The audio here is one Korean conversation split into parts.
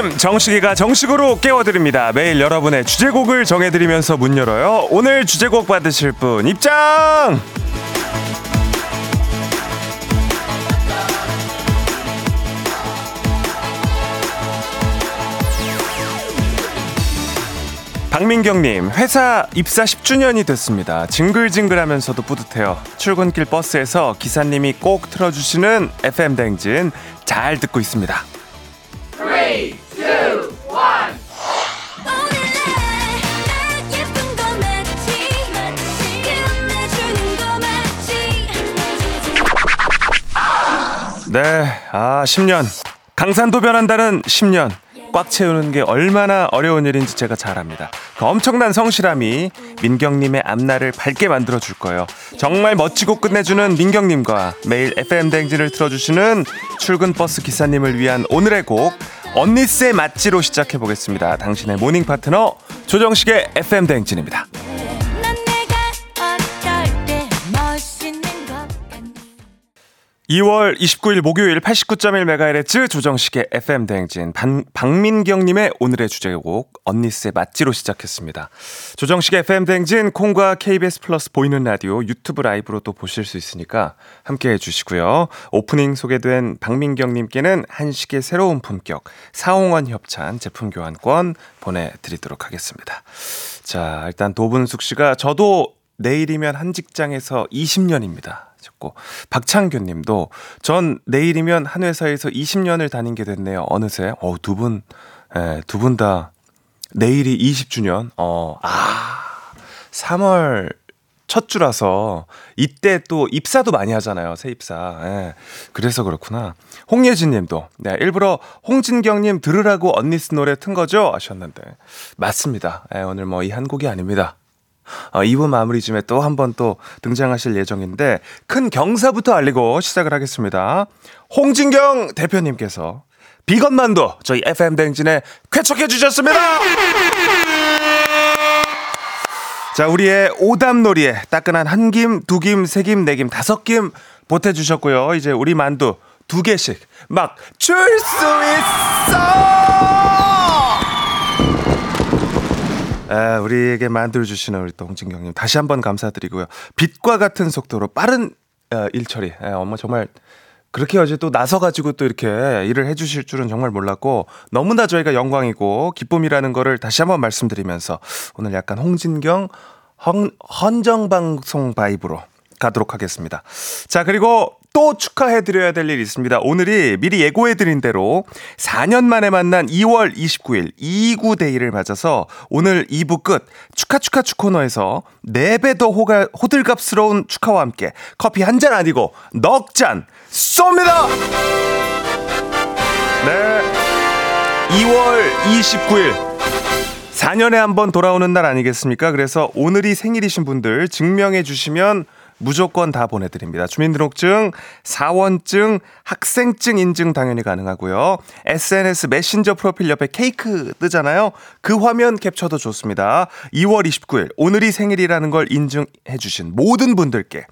아침 정식이가 정식으로 깨워드립니다. 매일 여러분의 주제곡을 정해드리면서 문 열어요. 오늘 주제곡 받으실 분 입장! 박민경님, 회사 입사 10주년이 됐습니다. 징글징글하면서도 뿌듯해요. 출근길 버스에서 기사님이 꼭 틀어주시는 FM 댕진 잘 듣고 있습니다. 3, 네, 아, 10년. 강산도 변한다는 10년. 꽉 채우는 게 얼마나 어려운 일인지 제가 잘 압니다. 그 엄청난 성실함이 민경님의 앞날을 밝게 만들어 줄 거예요. 정말 멋지고 끝내주는 민경님과 매일 FM 대행진을 틀어주시는 출근 버스 기사님을 위한 오늘의 곡 언니쓰의 맞지로 시작해 보겠습니다. 당신의 morning 파트너 조정식의 FM 대행진입니다. 2월 29일 목요일 89.1MHz 조정식의 FM 대행진 박민경님의 오늘의 주제곡 언니쓰의 맞지로 시작했습니다. 조정식의 FM 대행진 콩과 KBS 플러스 보이는 라디오 유튜브 라이브로 또 보실 수 있으니까 함께 해 주시고요. 오프닝 소개된 박민경님께는 한식의 새로운 품격 사홍원 협찬 제품 교환권 보내드리도록 하겠습니다. 자 일단 도분숙 씨가 저도 내일이면 한 직장에서 20년입니다. 하셨고 박창규 님도 전 내일이면 한 회사에서 20년을 다닌 게 됐네요. 어느새 어 두 분 예, 두 분 다 내일이 20주년. 어, 아. 3월 첫 주라서 이때 또 입사도 많이 하잖아요. 새 입사. 예. 그래서 그렇구나. 홍예진 님도 네, 일부러 홍진경 님 들으라고 언니스 노래 튼 거죠? 하셨는데. 맞습니다. 예, 오늘 뭐 이 한 곡이 아닙니다. 어, 2부 마무리 쯤에 또 한 번 또 등장하실 예정인데 큰 경사부터 알리고 시작을 하겠습니다. 홍진경 대표님께서 비건만도 저희 FM 댕진에 쾌척해 주셨습니다. 자, 우리의 오답놀이에 따끈한 한 김, 두 김, 세 김, 네 김, 다섯 김 보태 주셨고요. 이제 우리 만두 두 개씩 막 줄 수 있어! 에, 우리에게 만들어주시는 우리 또 홍진경님 다시 한번 감사드리고요. 빛과 같은 속도로 빠른 어, 일 처리. 에, 엄마 정말 그렇게 어제 또 나서가지고 또 이렇게 일을 해주실 줄은 정말 몰랐고 너무나 저희가 영광이고 기쁨이라는 거를 다시 한번 말씀드리면서 오늘 약간 홍진경 헌, 헌정방송 바이브로 가도록 하겠습니다. 자, 그리고 또 축하해드려야 될 일이 있습니다. 오늘이 미리 예고해드린 대로 4년 만에 만난 2월 29일 2구 데이를 맞아서 오늘 2부 끝 축하 축하 축코너에서 4배 더 호가, 호들갑스러운 축하와 함께 커피 한 잔 아니고 넉 잔 쏩니다! 네. 2월 29일 4년에 한 번 돌아오는 날 아니겠습니까? 그래서 오늘이 생일이신 분들 증명해 주시면 무조건 다 보내드립니다. 주민등록증, 사원증, 학생증 인증 당연히 가능하고요. SNS 메신저 프로필 옆에 케이크 뜨잖아요. 그 화면 캡처도 좋습니다. 2월 29일 오늘이 생일이라는 걸 인증해 주신 모든 분들께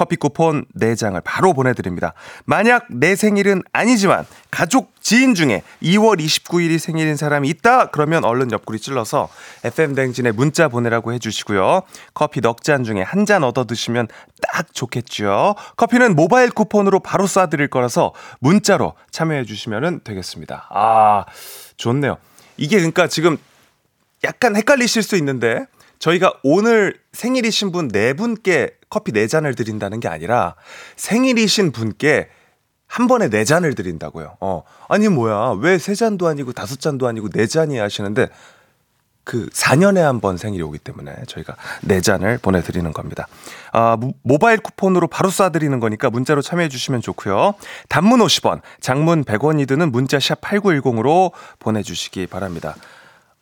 커피 쿠폰 4장을 바로 보내드립니다. 만약 내 생일은 아니지만 가족, 지인 중에 2월 29일이 생일인 사람이 있다? 그러면 얼른 옆구리 찔러서 FM댕진에 문자 보내라고 해주시고요. 커피 넉 잔 중에 한 잔 얻어 드시면 딱 좋겠죠. 커피는 모바일 쿠폰으로 바로 쏴드릴 거라서 문자로 참여해 주시면 되겠습니다. 아, 좋네요. 이게 그러니까 지금 약간 헷갈리실 수 있는데 저희가 오늘 생일이신 분 네 분께 커피 네 잔을 드린다는 게 아니라 생일이신 분께 한 번에 네 잔을 드린다고요. 어. 아니 뭐야. 왜 세 잔도 아니고 다섯 잔도 아니고 네 잔이 하시는데 그 4년에 한 번 생일이 오기 때문에 저희가 네 잔을 보내드리는 겁니다. 아, 모바일 쿠폰으로 바로 쏴드리는 거니까 문자로 참여해 주시면 좋고요. 단문 50원, 장문 100원이 드는 문자 샵 8910으로 보내주시기 바랍니다.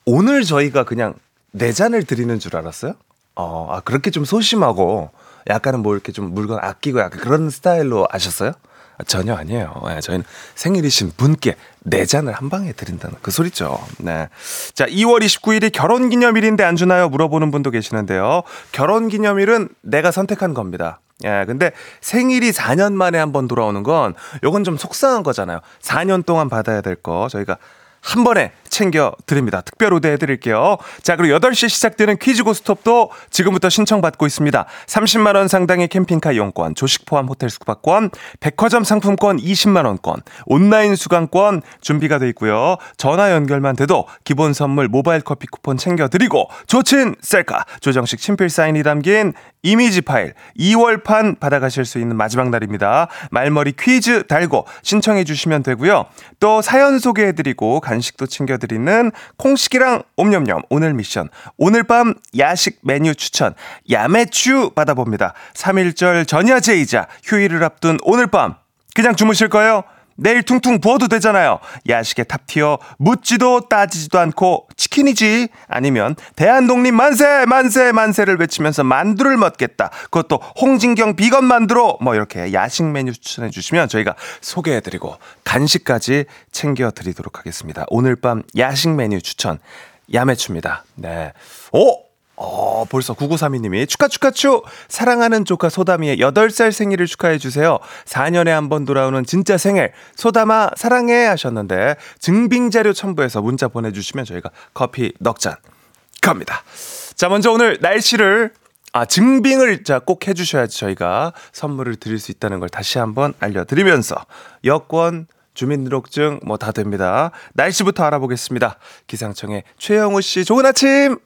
오늘 저희가 그냥 네 잔을 드리는 줄 알았어요? 어, 아, 그렇게 좀 소심하고 약간은 뭐 이렇게 좀 물건 아끼고 약간 그런 스타일로 아셨어요? 아, 전혀 아니에요. 네, 저희는 생일이신 분께 네 잔을 한 방에 드린다는 그 소리죠. 네. 자, 2월 29일이 결혼 기념일인데 안 주나요? 물어보는 분도 계시는데요. 결혼 기념일은 내가 선택한 겁니다. 예, 근데 생일이 4년 만에 한 번 돌아오는 건 요건 좀 속상한 거잖아요. 4년 동안 받아야 될 거 저희가 한 번에 챙겨 드립니다. 특별 우대 해드릴게요. 자, 그리고 8시 시작되는 퀴즈 고 스톱도 지금부터 신청받고 있습니다. 30만원 상당의 캠핑카 이용권, 조식 포함 호텔 숙박권, 백화점 상품권 20만원권, 온라인 수강권 준비가 돼 있고요. 전화 연결만 돼도 기본 선물 모바일 커피 쿠폰 챙겨드리고, 조친 셀카, 조정식 친필 사인이 담긴 이미지 파일 2월판 받아가실 수 있는 마지막 날입니다. 말머리 퀴즈 달고 신청해 주시면 되고요. 또 사연 소개해드리고 간식도 챙겨 드리는 콩식이랑 옴념념 오늘 미션 오늘 밤 야식 메뉴 추천 야매추 받아봅니다. 3일절 전야제이자 휴일을 앞둔 오늘 밤 그냥 주무실 거예요? 내일 퉁퉁 부어도 되잖아요. 야식의 top tier 묻지도 따지지도 않고 치킨이지 아니면 대한독립 만세 만세 만세를 외치면서 만두를 먹겠다. 그것도 홍진경 비건 만두로 뭐 이렇게 야식 메뉴 추천해 주시면 저희가 소개해 드리고 간식까지 챙겨 드리도록 하겠습니다. 오늘 밤 야식 메뉴 추천 야매추입니다. 네. 오! 어, 벌써 9932님이 축하 축하 축! 사랑하는 조카 소담이의 8살 생일을 축하해 주세요. 4년에 한 번 돌아오는 진짜 생일. 소담아, 사랑해! 하셨는데, 증빙 자료 첨부해서 문자 보내 주시면 저희가 커피 넉 잔 갑니다. 자, 먼저 오늘 날씨를, 아, 증빙을 자, 꼭 해주셔야지 저희가 선물을 드릴 수 있다는 걸 다시 한번 알려드리면서, 여권, 주민등록증 뭐 다 됩니다. 날씨부터 알아보겠습니다. 기상청의 최영우 씨, 좋은 아침!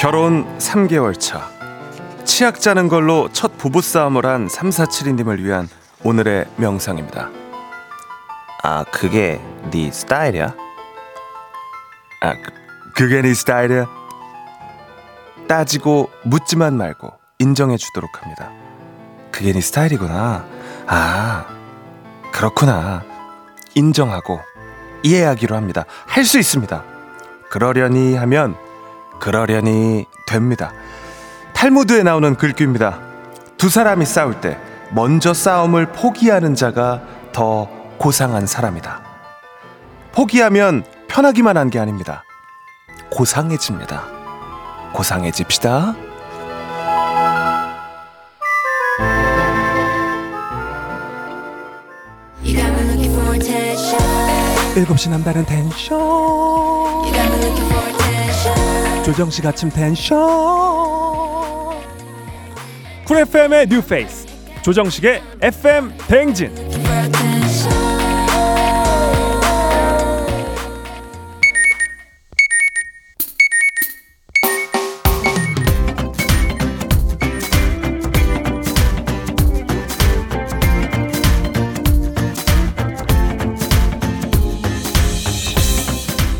결혼 3개월 차. 치약 짜는 걸로 첫 부부싸움을 한 3472님을 위한 오늘의 명상입니다. 아, 그게 네 스타일이야? 아, 그, 그게 네 스타일이야? 따지고 묻지만 말고 인정해 주도록 합니다. 그게 네 스타일이구나. 아, 그렇구나. 인정하고 이해하기로 합니다. 할 수 있습니다. 그러려니 하면 그러려니 됩니다. 탈무드에 나오는 글귀입니다. 두 사람이 싸울 때 먼저 싸움을 포기하는 자가 더 고상한 사람이다. 포기하면 편하기만 한 게 아닙니다. 고상해집니다. 고상해집시다. 7시 남다른 텐션. 조정식 아침 텐션. Cool FM의 뉴페이스. 조정식의 FM 대행진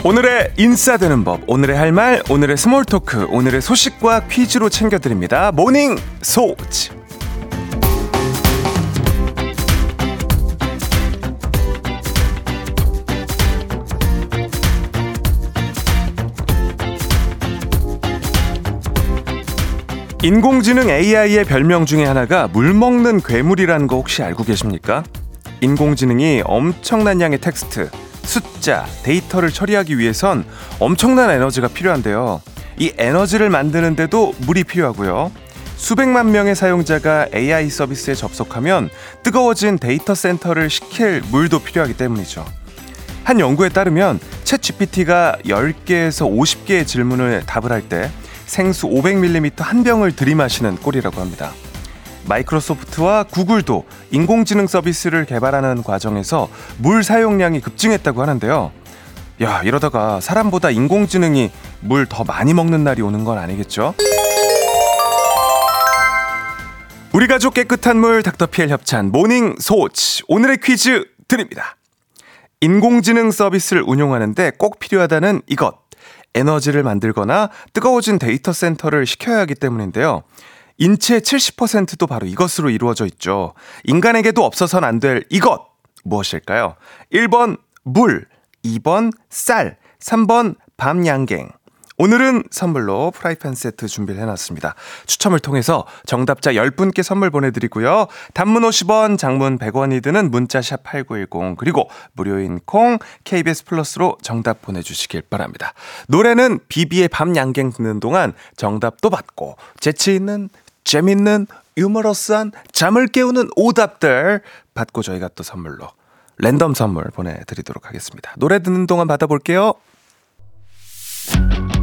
오늘의 인싸되는 법, 오늘의 할 말, 오늘의 small talk, 오늘의 소식과 퀴즈로 챙겨드립니다. morning 소치. 인공지능 AI의 별명 중에 하나가 물 먹는 괴물이라는 거 혹시 알고 계십니까? 인공지능이 엄청난 양의 텍스트, 숫자, 데이터를 처리하기 위해선 엄청난 에너지가 필요한데요. 이 에너지를 만드는데도 물이 필요하고요. 수백만 명의 사용자가 AI 서비스에 접속하면 뜨거워진 데이터 센터를 식힐 물도 필요하기 때문이죠. 한 연구에 따르면 ChatGPT가 10개에서 50개의 질문을 답을 할 때 생수 500ml 한 병을 들이마시는 꼴이라고 합니다. 마이크로소프트와 구글도 인공지능 서비스를 개발하는 과정에서 물 사용량이 급증했다고 하는데요. 야, 이러다가 사람보다 인공지능이 물 더 많이 먹는 날이 오는 건 아니겠죠? 우리 가족 깨끗한 물 닥터피엘 협찬 morning 소치 오늘의 퀴즈 드립니다. 인공지능 서비스를 운용하는데 꼭 필요하다는 이것 에너지를 만들거나 뜨거워진 데이터 센터를 식혀야 하기 때문인데요. 인체의 70%도 바로 이것으로 이루어져 있죠. 인간에게도 없어선 안될 이것 무엇일까요? 1번 물, 2번 쌀, 3번 밤양갱. 오늘은 선물로 프라이팬 세트 준비를 해놨습니다. 추첨을 통해서 정답자 10분께 선물 보내드리고요. 단문 50원, 장문 100원이 드는 문자샵 8910 그리고 무료인 콩 KBS 플러스로 정답 보내주시길 바랍니다. 노래는 비비의 밤 양갱 듣는 동안 정답도 받고 재치 있는 재밌는 유머러스한 잠을 깨우는 오답들 받고 저희가 또 선물로 랜덤 선물 보내드리도록 하겠습니다. 노래 듣는 동안 받아볼게요.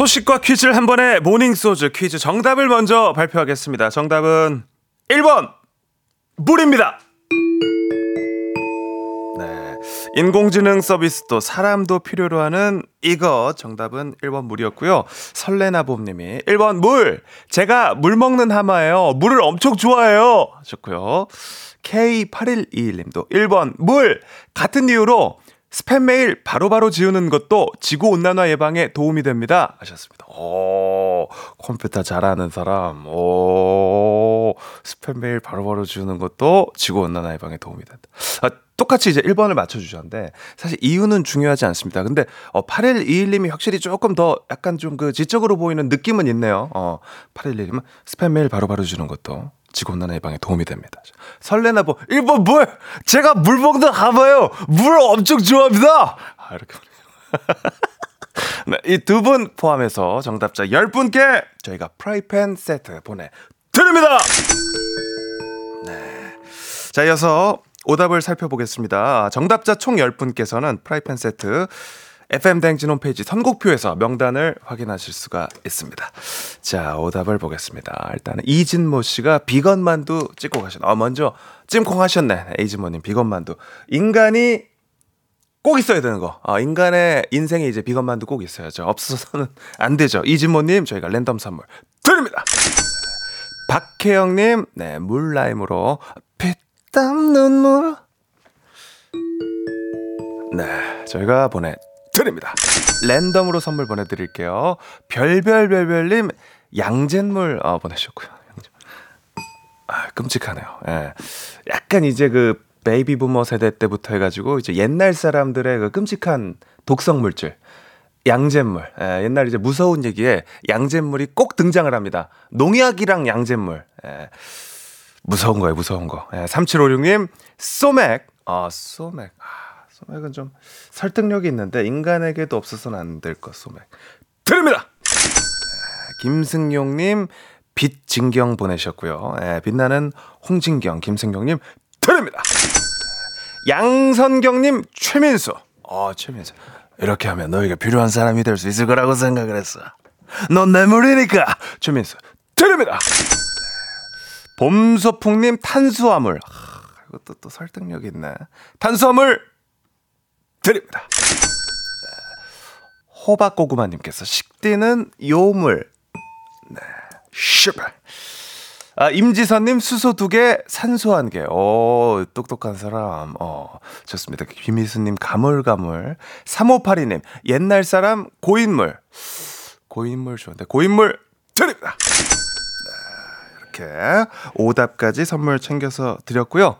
소식과 퀴즈를 한 번에 모닝 소즈 퀴즈 정답을 먼저 발표하겠습니다. 정답은 1번 물입니다. 네. 인공지능 서비스도 사람도 필요로 하는 이거 정답은 1번 물이었고요. 설레나봄 님이 1번 물. 제가 물 먹는 하마예요. 물을 엄청 좋아해요. 하셨고요. K8121 님도 1번 물. 같은 이유로 스팸 메일 바로바로 지우는 것도 지구 온난화 예방에 도움이 됩니다. 하셨습니다. 오, 컴퓨터 잘하는 사람. 오, 스팸 메일 바로바로 지우는 것도 지구 온난화 예방에 도움이 된다. 아, 똑같이 이제 1번을 맞춰 주셨는데, 사실 이유는 중요하지 않습니다. 근데, 어, 8121님이 확실히 조금 더 약간 좀 그 지적으로 보이는 느낌은 있네요. 어, 8121님은 스팸 메일 바로바로 주는 것도 지구온난화 예방에 도움이 됩니다. 설레나 보 1번 물! 제가 물 먹는 하마요! 물 엄청 좋아합니다! 아, 이렇게. 네, 이두 분 포함해서 정답자 10분께 저희가 프라이팬 세트 보내드립니다! 네. 자, 이어서 오답을 살펴보겠습니다. 정답자 총 10분께서는 프라이팬 세트 FM 댕진 홈페이지 선곡표에서 명단을 확인하실 수가 있습니다. 자, 오답을 보겠습니다. 일단은 이진모 씨가 비건 만두 찍고 가셨. 아, 먼저 찜콩 하셨네. 이진모님 비건 만두. 인간이 꼭 있어야 되는 거. 아, 인간의 인생에 이제 비건 만두 꼭 있어야죠. 없어서는 안 되죠. 이진모님 저희가 랜덤 선물 드립니다. 박혜영님, 네, 물라임으로 피땀 눈물. 네, 저희가 보내 드립니다. 랜덤으로 선물 보내드릴게요. 별별별별님 양잿물 어, 보내셨고요. 아, 끔찍하네요. 예. 약간 이제 그 베이비 부머 세대 때부터 해가지고 이제 옛날 사람들의 그 끔찍한 독성 물질. 양잿물. 예, 옛날 이제 무서운 얘기에 양잿물이 꼭 등장을 합니다. 농약이랑 양잿물. 예. 무서운 거예요, 무서운 거. 예, 3756님, 소맥. 아, 소맥. 아, 소맥은 좀 설득력이 있는데 인간에게도 없어서는 안 될 것 소맥 드립니다. 김승용님 빛진경 보내셨고요. 예, 빛나는 홍진경 김승용님 드립니다. 양선경님 최민수 어 최민수 이렇게 하면 너희가 필요한 사람이 될 수 있을 거라고 생각을 했어. 넌 뇌물이니까 최민수 드립니다. 봄소풍님 탄수화물 아, 이것도 또 설득력 있네. 탄수화물 드립니다. 호박고구마님께서 식디는 요물. 네. 슈퍼. 아, 임지선님 수소 두 개, 산소 한 개. 오, 똑똑한 사람. 어, 좋습니다. 김희수님 가물가물. 3582님, 옛날 사람 고인물. 고인물 좋은데, 고인물 드립니다. 네, 이렇게 오답까지 선물 챙겨서 드렸고요.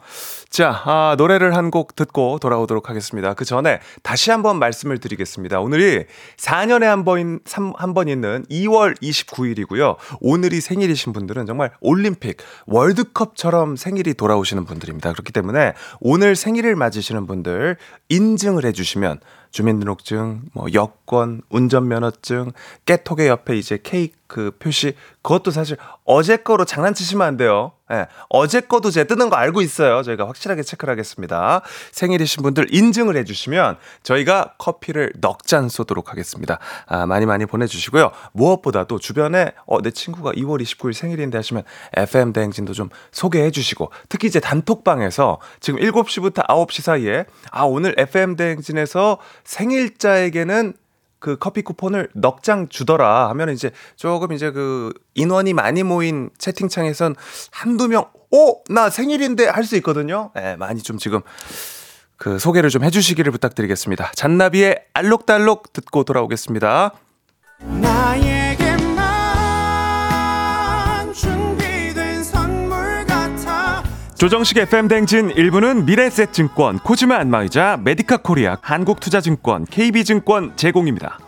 자, 아, 노래를 한 곡 듣고 돌아오도록 하겠습니다. 그 전에 다시 한번 말씀을 드리겠습니다. 오늘이 4년에 한 번, 한 번 있는 2월 29일이고요. 오늘이 생일이신 분들은 정말 올림픽, 월드컵처럼 생일이 돌아오시는 분들입니다. 그렇기 때문에 오늘 생일을 맞으시는 분들 인증을 해주시면 주민등록증, 뭐 여권, 운전면허증, 깨톡의 옆에 이제 케이크 표시 그것도 사실 어제 거로 장난치시면 안 돼요. 예. 어제 거도 제 뜨는 거 알고 있어요. 저희가 확실하게 체크를 하겠습니다. 생일이신 분들 인증을 해 주시면 저희가 커피를 넉 잔 쏘도록 하겠습니다. 아, 많이 많이 보내 주시고요. 무엇보다도 주변에 어, 내 친구가 2월 29일 생일인데 하시면 FM 대행진도 좀 소개해 주시고 특히 이제 단톡방에서 지금 7시부터 9시 사이에 아, 오늘 FM 대행진에서 생일자에게는 그 커피 쿠폰을 넉 장 주더라 하면 이제 조금 이제 그 인원이 많이 모인 채팅창에선 한두 명, 오! 나 생일인데 할 수 있거든요. 예, 네, 많이 좀 지금 그 소개를 좀 해주시기를 부탁드리겠습니다. 잔나비의 알록달록 듣고 돌아오겠습니다. 나의 조정식 FM 댕진 1부는 미래셋증권, 코지마 안마의자, 메디카 코리아, 한국투자증권, KB증권 제공입니다.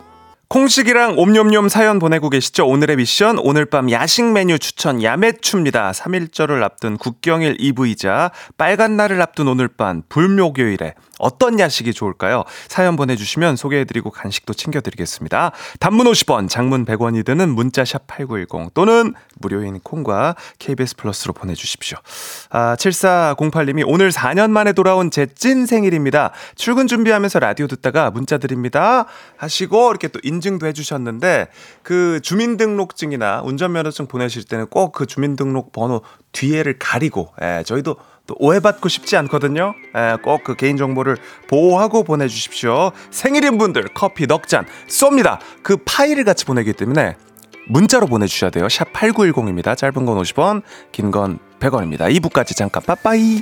콩식이랑 옴뇸뇸 사연 보내고 계시죠? 오늘의 미션 오늘 밤 야식 메뉴 추천 야매추입니다. 3일절을 앞둔 국경일 이브이자 빨간 날을 앞둔 오늘 밤 불목요일에 어떤 야식이 좋을까요? 사연 보내주시면 소개해드리고 간식도 챙겨드리겠습니다. 단문 50원, 장문 100원이 드는 문자 샵 8910 또는 무료인 콩과 KBS 플러스로 보내주십시오. 아, 7408님이 오늘 4년 만에 돌아온 제 찐 생일입니다. 출근 준비하면서 라디오 듣다가 문자 드립니다. 하시고 이렇게 또 인증도 해주셨는데 그 주민등록증이나 운전면허증 보내실 때는 꼭 그 주민등록 번호 뒤에를 가리고 예, 저희도 또 오해받고 싶지 않거든요. 예, 꼭그 개인 정보를 보호하고 보내주십시오. 생일인 분들 커피 넉잔 쏩니다. 그 파일을 같이 보내기 때문에 문자로 보내주셔야 돼요. 샵 8910입니다. 짧은 건 50원, 긴 건 100원입니다. 2부까지 잠깐 빠빠이.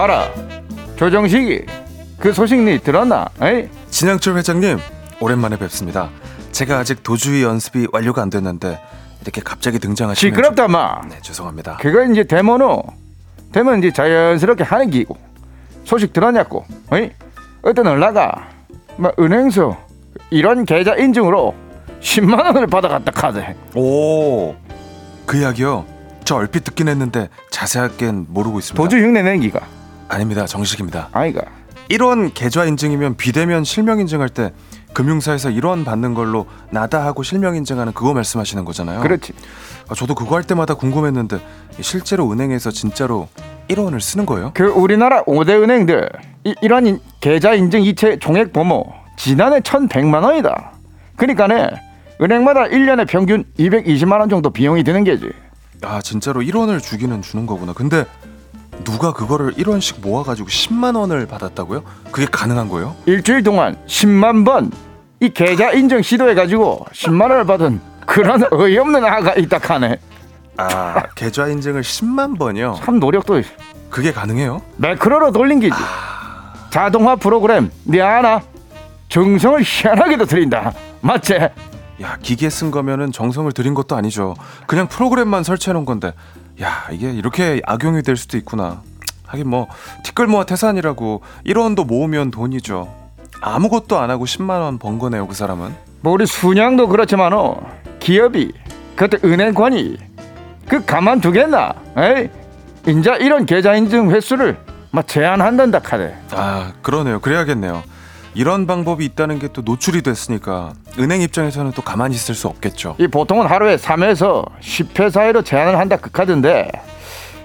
봐라 조정식이 그 소식 니 들었나? 에이? 진양철 회장님 오랜만에 뵙습니다 제가 아직 도주의 연습이 완료가 안 됐는데 이렇게 갑자기 등장하시면 시끄럽다 마. 네 죄송합니다 그거 이제 데모노 되면 이제 자연스럽게 하는 기고 소식 들었냐고 어이? 어떤 얼라가 뭐 은행서 이런 계좌 인증으로 10만 원을 받아갔다 카드 오 그 이야기요 저 얼핏 듣긴 했는데 자세하게는 모르고 있습니다 도주 흉내 낸기가 아닙니다 정식입니다 아이가 1원 계좌 인증이면 비대면 실명 인증할 때 금융사에서 1원 받는 걸로 나다 하고 실명 인증하는 그거 말씀하시는 거잖아요 그렇지 아, 저도 그거 할 때마다 궁금했는데 실제로 은행에서 진짜로 1원을 쓰는 거예요? 그 우리나라 5대 은행들 이, 이런 계좌 인증 이체 종액 범모 지난해 1,100만 원이다. 그러니까네 은행마다 1년에 평균 220만 원 정도 비용이 드는 게지. 아 진짜로 1원을 주기는 주는 거구나. 근데 누가 그거를 1원씩 모아가지고 10만 원을 받았다고요? 그게 가능한 거예요? 일주일 동안 10만 번 이 계좌 인증 시도해가지고 10만 원을 받은 그런 어이없는 아가 있다 카네. 아 계좌 인증을 10만 번이요? 참 노력도 그게 가능해요? 매크로로 돌린 기지. 아... 자동화 프로그램 네 아나 정성을 희한하게도 드린다. 맞지? 야 기계 쓴 거면은 정성을 들인 것도 아니죠. 그냥 프로그램만 설치해 놓은 건데 야 이게 이렇게 악용이 될 수도 있구나. 하긴 뭐 티끌 모아 태산이라고 1원도 모으면 돈이죠. 아무것도 안 하고 10만 원 번 거네요 그 사람은. 뭐 우리 순양도 그렇지만 어 기업이 그때 은행관이 그 가만두겠나? 에이 인자 이런 계좌 인증 횟수를 막 제한한단다 카대. 아 그러네요. 그래야겠네요. 이런 방법이 있다는 게 또 노출이 됐으니까 은행 입장에서는 또 가만히 있을 수 없겠죠. 이 보통은 하루에 3회에서 10회 사이로 제한을 한다 극하던데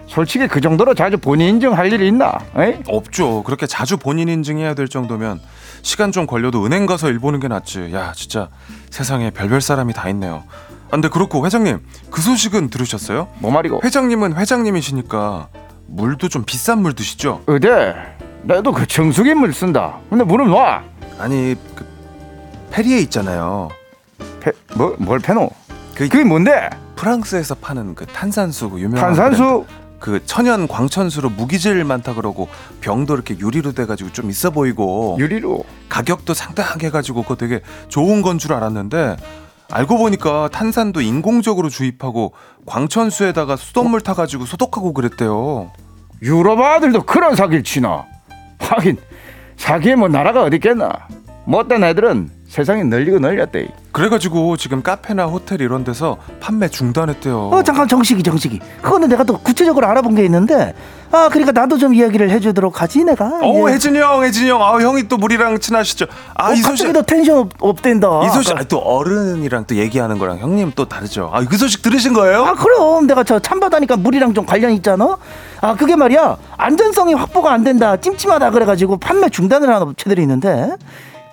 솔직히 그 정도로 자주 본인 인증할 일이 있나? 에이? 없죠. 그렇게 자주 본인 인증해야 될 정도면 시간 좀 걸려도 은행 가서 일 보는 게 낫지. 야, 진짜 세상에 별별 사람이 다 있네요. 아, 근데 그렇고 회장님 그 소식은 들으셨어요? 뭐 말이고? 회장님은 회장님이시니까 물도 좀 비싼 물 드시죠? 어데 나도 그 정수기 물 쓴다. 근데 물은 놔. 아니 그 페리에 있잖아요. 패, 뭐, 뭘 패노? 그- 그게 뭔데? 프랑스에서 파는 그 탄산수 그 유명한 탄산수? 브랜드. 그 천연 광천수로 무기질 많다 그러고 병도 이렇게 유리로 돼가지고 좀 있어 보이고 유리로. 가격도 상당하게 해가지고 그거 되게 좋은 건 줄 알았는데 알고 보니까 탄산도 인공적으로 주입하고 광천수에다가 수돗물 타가지고 소독하고 그랬대요. 유럽 아들도 그런 사기를 치나? 하긴 사기에 뭐 나라가 어디 있겠나? 못된 애들은 세상에 널리고 널렸대. 그래가지고 지금 카페나 호텔 이런 데서 판매 중단했대요. 어 잠깐 정식이 정식이 그거는 내가 또 구체적으로 알아본 게 있는데 아 그러니까 나도 좀 이야기를 해주도록 하지 내가 어, 예. 혜진이 형, 혜진이 형, 아 형이 또 물이랑 친하시죠. 아 어, 이 갑자기 tension up, up된다 이 소식, 아, 또 어른이랑 또 얘기하는 거랑 형님 또 다르죠. 아 그 소식 들으신 거예요? 아 그럼 내가 저 참바다니까 물이랑 좀 관련 있잖아 아 그게 말이야 안전성이 확보가 안 된다 찜찜하다 그래가지고 판매 중단을 하는 업체들이 있는데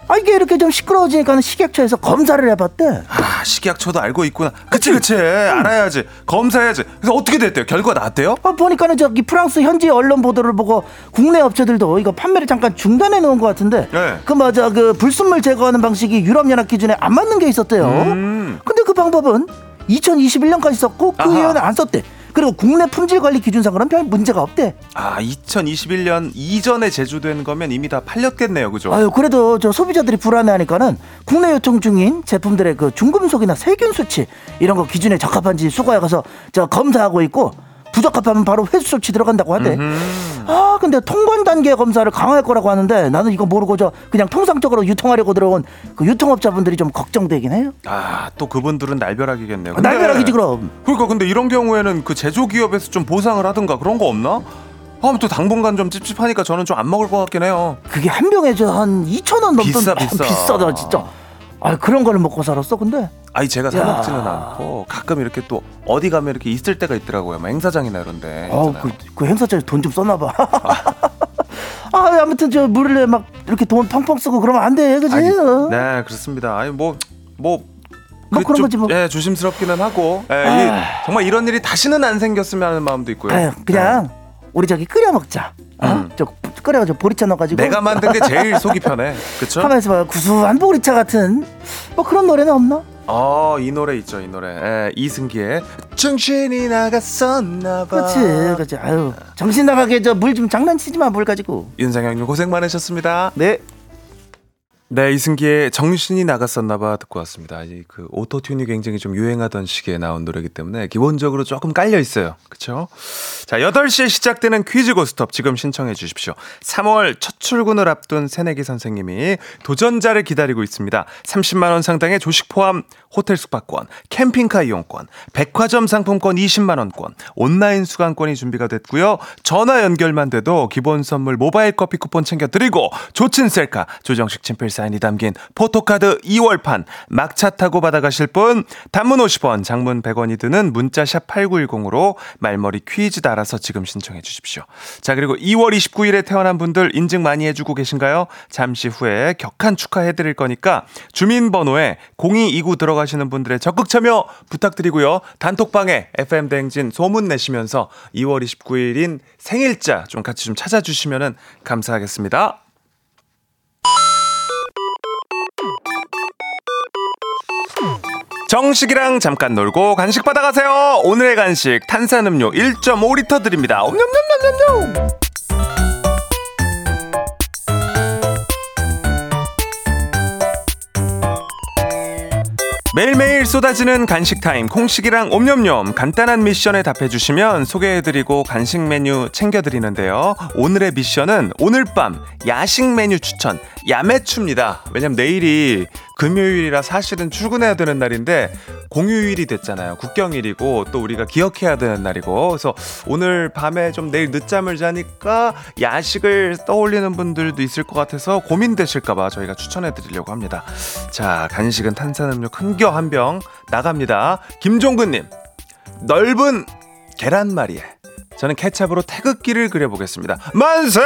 아 이게 이렇게 좀 시끄러워지니까 식약처에서 검사를 해봤대 아 식약처도 알고 있구나. 그치 그치 알아야지 검사해야지. 그래서 어떻게 됐대요? 결과 나왔대요? 아, 보니까는 저기 프랑스 현지 언론 보도를 보고 국내 업체들도 이거 판매를 잠깐 중단해 놓은 것 같은데 네. 그 맞아 그 불순물 제거하는 방식이 유럽연합 기준에 안 맞는 게 있었대요. 음. 근데 그 방법은 2021년까지 썼고 그. 이후에는 안 썼대. 그리고 국내 품질 관리 기준상으로는 별 문제가 없대. 아 2021년 이전에 제조된 거면 이미 다 팔렸겠네요, 그죠? 아유 그래도 저 소비자들이 불안해하니까는 국내 요청 중인 제품들의 그 중금속이나 세균 수치 이런 거 기준에 적합한지 수거해 가서 저 검사하고 있고 부적합하면 바로 회수 조치 들어간다고 하대. 아 근데 통관 단계 검사를 강화할 거라고 하는데 나는 이거 모르고 저 그냥 통상적으로 유통하려고 들어온 그 유통업자분들이 좀 걱정되긴 해요. 아 또 그분들은 날벼락이겠네요. 아, 날벼락이지 그럼. 그러니까 근데 이런 경우에는 그 제조 기업에서 좀 보상을 하든가 그런 거 없나? 아, 또 당분간 좀 찝찝하니까 저는 좀 안 먹을 것 같긴 해요. 그게 한 병에 저한 2천 원 넘던 비싸, 아, 비싸. 비싸다 진짜. 아 그런 걸 먹고 살았어 근데. 아니 제가 사 야. 먹지는 않고 가끔 이렇게 또 어디 가면 이렇게 있을 때가 있더라고요. 막 행사장이나 이런데. 어, 있잖아요. 그, 그 행사장에 돈좀 썼나 봐. 아, 아무튼 저 물에 막 이렇게 돈 펑펑 쓰고 그러면 안 돼, 그지? 아니, 어? 네 그렇습니다. 아니 뭐뭐 뭐 그런 거지 뭐. 예, 조심스럽기는 하고 예, 아. 이, 정말 이런 일이 다시는 안 생겼으면 하는 마음도 있고요. 아유, 그냥 우리 저기 끓여 먹자. 어? 음. 저 끓여가지고 보리차 넣어가지고. 내가 만든 게 제일 속이 편해. 그쵸? 하면서 봐 구수한 보리차 같은 뭐 그런 노래는 없나? 어, 이 노래 있죠, 이 노래. 예, 이승기의 정신이 나갔었나 봐. 그렇지, 그렇지. 아유, 정신 나가게 저 물 좀 장난치지 마, 물 가지고. 윤상형님 고생 많으셨습니다. 네. 네, 이승기의 정신이 나갔었나 봐 듣고 왔습니다. 이 그 오토튠이 굉장히 좀 유행하던 시기에 나온 노래이기 때문에 기본적으로 조금 깔려 있어요. 그렇죠? 자, 8시에 시작되는 퀴즈 고스톱 지금 신청해 주십시오. 3월 첫 출근을 앞둔 새내기 선생님이 도전자를 기다리고 있습니다. 30만 원 상당의 조식 포함 호텔 숙박권, 캠핑카 이용권, 백화점 상품권 20만 원권, 온라인 수강권이 준비가 됐고요. 전화 연결만 돼도 기본 선물 모바일 커피 쿠폰 챙겨 드리고 조친 셀카, 조정식 친필 사인이 담긴 포토카드 2월판 막차 타고 받아가실 분 단문 50원, 장문 100원이 드는 문자샵 8910으로 말머리 퀴즈 달아서 지금 신청해 주십시오. 자, 그리고 2월 29일에 태어난 분들 인증 많이 해주고 계신가요? 잠시 후에 격한 축하해 드릴 거니까 주민번호에 0229 들어가시는 분들의 적극 참여 부탁드리고요. 단톡방에 FM 대행진 소문 내시면서 2월 29일인 생일자 좀 같이 좀 찾아주시면 감사하겠습니다. 정식이랑 잠깐 놀고 간식 받아가세요. 오늘의 간식 탄산음료 1.5리터 드립니다. 옴뇸뇸뇸뇸. 매일매일 쏟아지는 간식 타임 콩식이랑 옴념념 간단한 미션에 답해주시면 소개해드리고 간식 메뉴 챙겨드리는데요 오늘의 미션은 오늘 밤 야식 메뉴 추천 야매추입니다 왜냐면 내일이 금요일이라 사실은 출근해야 되는 날인데 공휴일이 됐잖아요. 국경일이고 또 우리가 기억해야 되는 날이고. 그래서 오늘 밤에 좀 내일 늦잠을 자니까 야식을 떠올리는 분들도 있을 것 같아서 고민되실까봐 저희가 추천해드리려고 합니다. 자 간식은 탄산음료 큰 겨 한 병 나갑니다. 김종근님 넓은 계란말이에 저는 케찹으로 태극기를 그려보겠습니다. 만세!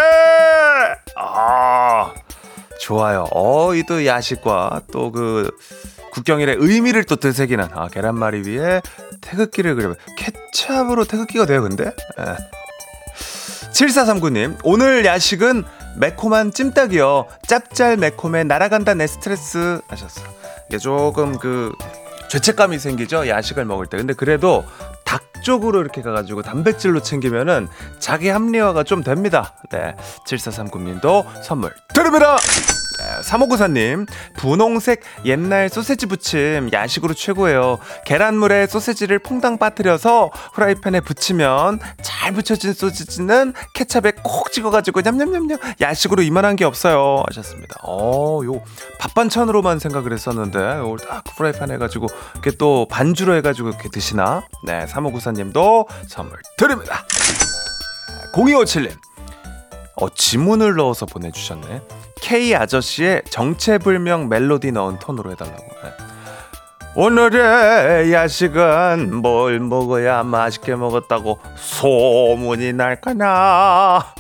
아 좋아요 어이도 야식과 또 그 국경일의 의미를 또 되새기는 아, 계란말이 위에 태극기를 그려 케찹으로 태극기가 돼요 근데 예. 7439님, 오늘 야식은 매콤한 찜닭이요. 짭짤 매콤해 날아간다 내 스트레스 하셨어요. 이게 조금 그 죄책감이 생기죠. 야식을 먹을 때. 근데 그래도 닭 쪽으로 이렇게 가가지고 단백질로 챙기면은 자기 합리화가 좀 됩니다. 네. 7439님도 선물 드립니다! 네, 3594님, 분홍색 옛날 소세지 부침 야식으로 최고예요. 계란물에 소세지를 퐁당 빠뜨려서 후라이팬에 부치면 잘 부쳐진 소세지는 케찹에 콕 찍어가지고 냠냠냠냠 야식으로 이만한 게 없어요. 하셨습니다. 어, 요 밥반찬으로만 생각을 했었는데 요걸 딱 후라이팬 해가지고 이렇게 또 반주로 해가지고 이렇게 드시나? 네, 3594님도 선물 드립니다. 0257님. 어, 지문을 넣어서 보내주셨네. K 아저씨의 정체불명 멜로디 넣은 톤으로 해달라고. 네. 오늘의 야식은 뭘 먹어야 맛있게 먹었다고 소문이 날까나.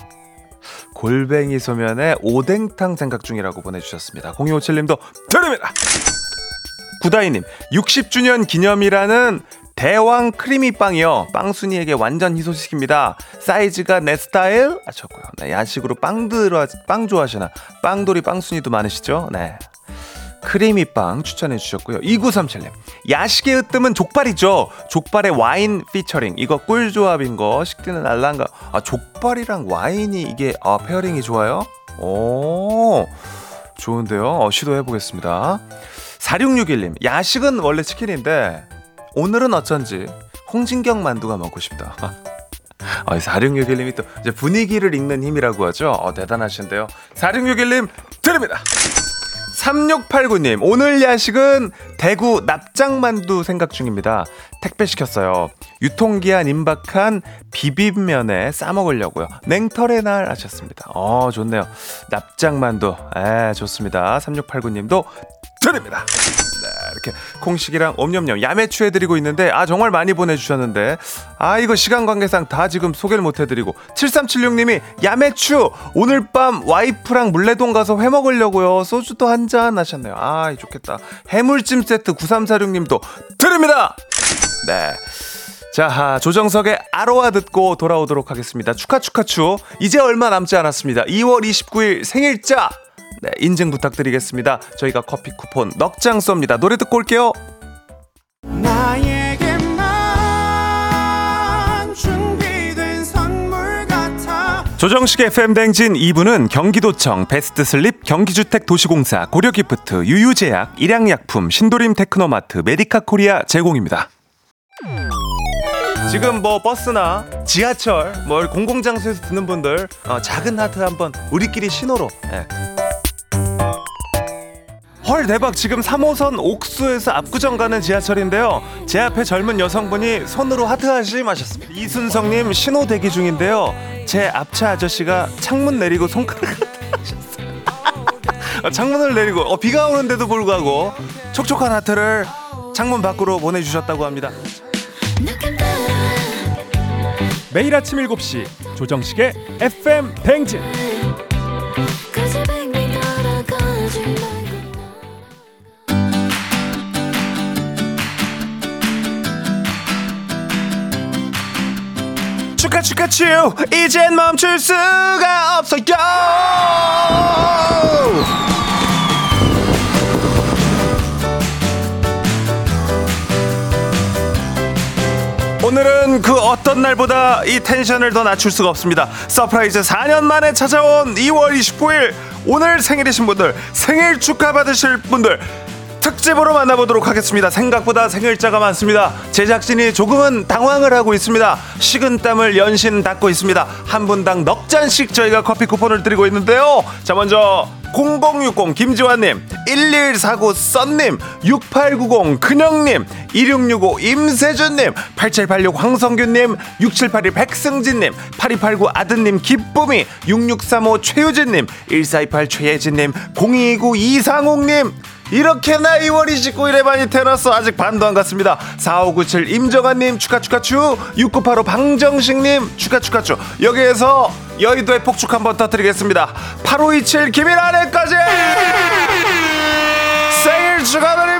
골뱅이 소면에 오뎅탕 생각 중이라고 보내주셨습니다. 0257님도 드립니다. 구다이님 60주년 기념이라는 대왕 크리미빵이요. 빵순이에게 완전 희소식입니다. 사이즈가 내 스타일 하셨고요. 네, 야식으로 빵 들어 빵 좋아하시나? 빵돌이 빵순이도 많으시죠? 네. 크리미빵 추천해 주셨고요. 2937님. 야식의 으뜸은 족발이죠. 족발에 와인 피처링. 이거 꿀조합인 거. 식기는 날란가. 아, 족발이랑 와인이 이게 아, pairing이 좋아요? 오. 좋은데요. 어, 시도해 보겠습니다. 4661님. 야식은 원래 치킨인데 오늘은 어쩐지 홍진경 만두가 먹고 싶다. 어, 4661님이 또 이제 분위기를 읽는 힘이라고 하죠. 어, 대단하신데요. 4661님 드립니다. 3689님, 오늘 야식은 대구 납작만두 생각 중입니다. 택배 시켰어요. 유통기한 임박한 비빔면에 싸먹으려고요. 냉털의 날 하셨습니다. 어, 좋네요. 납작만두. 에, 좋습니다. 3689님도 드립니다. 네, 이렇게 콩식이랑 옴념념 야매추 해드리고 있는데 아 정말 많이 보내주셨는데 아 이거 시간 관계상 다 지금 소개를 못 해드리고 7376님이 야매추 오늘 밤 와이프랑 물레동 가서 회 먹으려고요 소주도 한 잔 하셨네요 아 좋겠다 해물찜 세트 9346님도 드립니다 네 자, 조정석의 아로하 듣고 돌아오도록 하겠습니다. 축하, 축하, 추. 이제 얼마 남지 않았습니다. 2월 29일 생일자! 네, 인증 부탁드리겠습니다. 저희가 커피 쿠폰 넉 장 쏩니다. 노래 듣고 올게요. 조정식의 FM댕진 2부는 경기도청, 베스트슬립, 경기주택 도시공사, 고려기프트, 유유제약, 일양약품, 신도림 테크노마트, 메디카 코리아 제공입니다. 지금 뭐 버스나 지하철, 뭐 공공장소에서 듣는 분들 어, 작은 하트 한번 우리끼리 신호로 예. 헐 대박. 지금 3호선 옥수에서 압구정 가는 지하철인데요. 제 앞에 젊은 여성분이 손으로 하트하심 하셨습니다. 이순성님 신호 대기 중인데요. 제 앞차 아저씨가 창문 내리고 손가락 하셨어요. 어, 창문을 내리고 어, 비가 오는데도 불구하고 촉촉한 하트를 창문 밖으로 보내주셨다고 합니다. 매일 아침 7시 조정식의 FM 뱅진 츄 이젠 멈출 수가 없어요. 오늘은 그 어떤 날보다 이 tension을 더 낮출 수가 없습니다. 서프라이즈 4년 만에 찾아온 2월 29일 오늘 생일이신 분들 생일 축하 받으실 분들 특집으로 만나보도록 하겠습니다. 생각보다 생일자가 많습니다. 제작진이 조금은 당황을 하고 있습니다. 식은땀을 연신 닦고 있습니다. 한 분당 넉 잔씩 저희가 커피 쿠폰을 드리고 있는데요. 자, 먼저 0060 김지환님, 1149 썬님, 6890 근영님, 2665 임세준님, 8786 황성균님, 6781 백승진님, 8289 아드님 기쁨이, 6635 최유진님, 1428 최예진님, 0229 이상욱님, 이렇게나 2월 29일에 많이 태어났어. 아직 반도 안 갔습니다. 4597 임정환님 축하 축하 축. 6985 방정식님 축하 축하 축. 여기에서 여의도의 폭축 한번 터뜨리겠습니다. 8527 김일아내까지! 생일 축하드립니다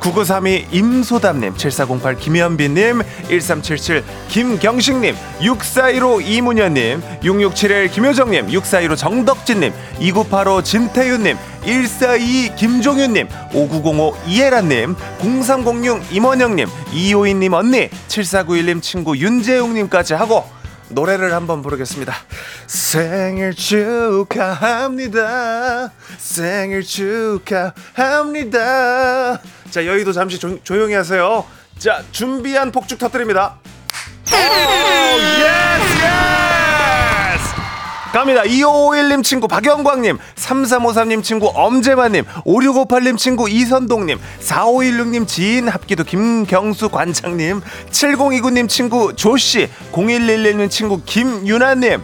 9932 임소담님 7408 김현빈님 1377 김경식님 6415 이문현님 6671 김효정님 6415 정덕진님 2985 진태윤님 142 김종윤님 5905 이혜란님 0306 임원영님 252님 언니 7491님 친구 윤재웅님까지 하고 노래를 한번 부르겠습니다. 생일 축하합니다. 생일 축하합니다. 자, 여의도 잠시 조, 조용히 하세요. 자, 준비한 폭죽 터뜨립니다. 오, yes, yes! 갑니다. 2551님 친구 박영광님, 3353님 친구 엄재만님, 5658님 친구 이선동님, 4516님 지인 합기도 김경수 관장님, 7029님 친구 조씨, 0111님 친구 김윤아님,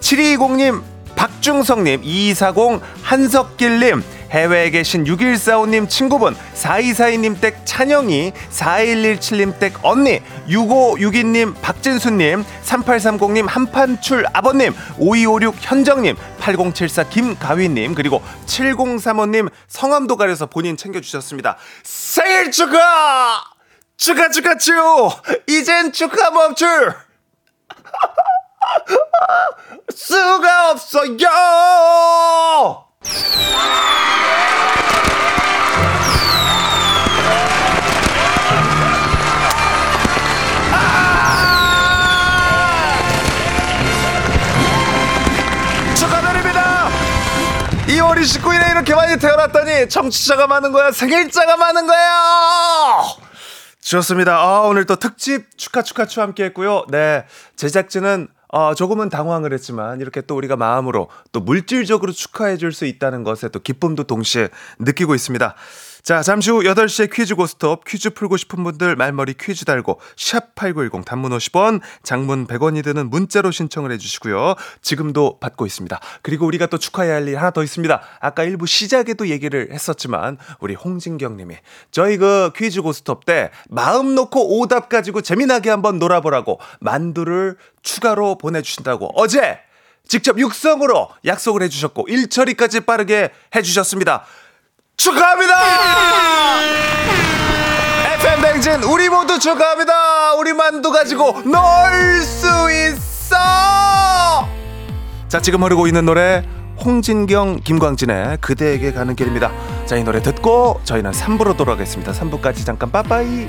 7220님 박중성님, 2240 한석길님, 해외에 계신 6145님 친구분, 4242님 댁 찬영이, 4117님 댁 언니, 6562님 박진수님, 3830님 한판출 아버님, 5256 현정님, 8074 김가위님, 그리고 7035님 성함도 가려서 본인 챙겨주셨습니다. 생일 축하! 축하 축하 축! 이젠 축하 멈출! 수가 없어요! 축하드립니다! 2월 29일에 이렇게 많이 태어났더니 청취자가 많은 거야, 생일자가 많은 거야! 좋습니다. 아, 오늘 또 특집 축하 축하 추 함께 했고요. 네. 제작진은 어, 조금은 당황을 했지만 이렇게 또 우리가 마음으로 또 물질적으로 축하해 줄 수 있다는 것에 또 기쁨도 동시에 느끼고 있습니다. 자, 잠시 후 8시에 퀴즈 고스톱 퀴즈 풀고 싶은 분들 말머리 퀴즈 달고 샵 8910 단문 50원, 장문 100원이 드는 문자로 신청을 해 주시고요. 지금도 받고 있습니다. 그리고 우리가 또 축하해야 할 일 하나 더 있습니다. 아까 일부 시작에도 얘기를 했었지만 우리 홍진경 님이 저희 그 퀴즈 고스톱 때 마음 놓고 오답 가지고 재미나게 한번 놀아보라고 만두를 추가로 보내 주신다고 어제 직접 육성으로 약속을 해 주셨고 일처리까지 빠르게 해 주셨습니다. 축하합니다! FM 댕진 우리 모두 축하합니다. 우리 만두 가지고 놀 수 있어. 자 지금 흐르고 있는 노래 홍진경 김광진의 그대에게 가는 길입니다. 자 이 노래 듣고 저희는 3부로 돌아가겠습니다. 3부까지 잠깐 빠빠이.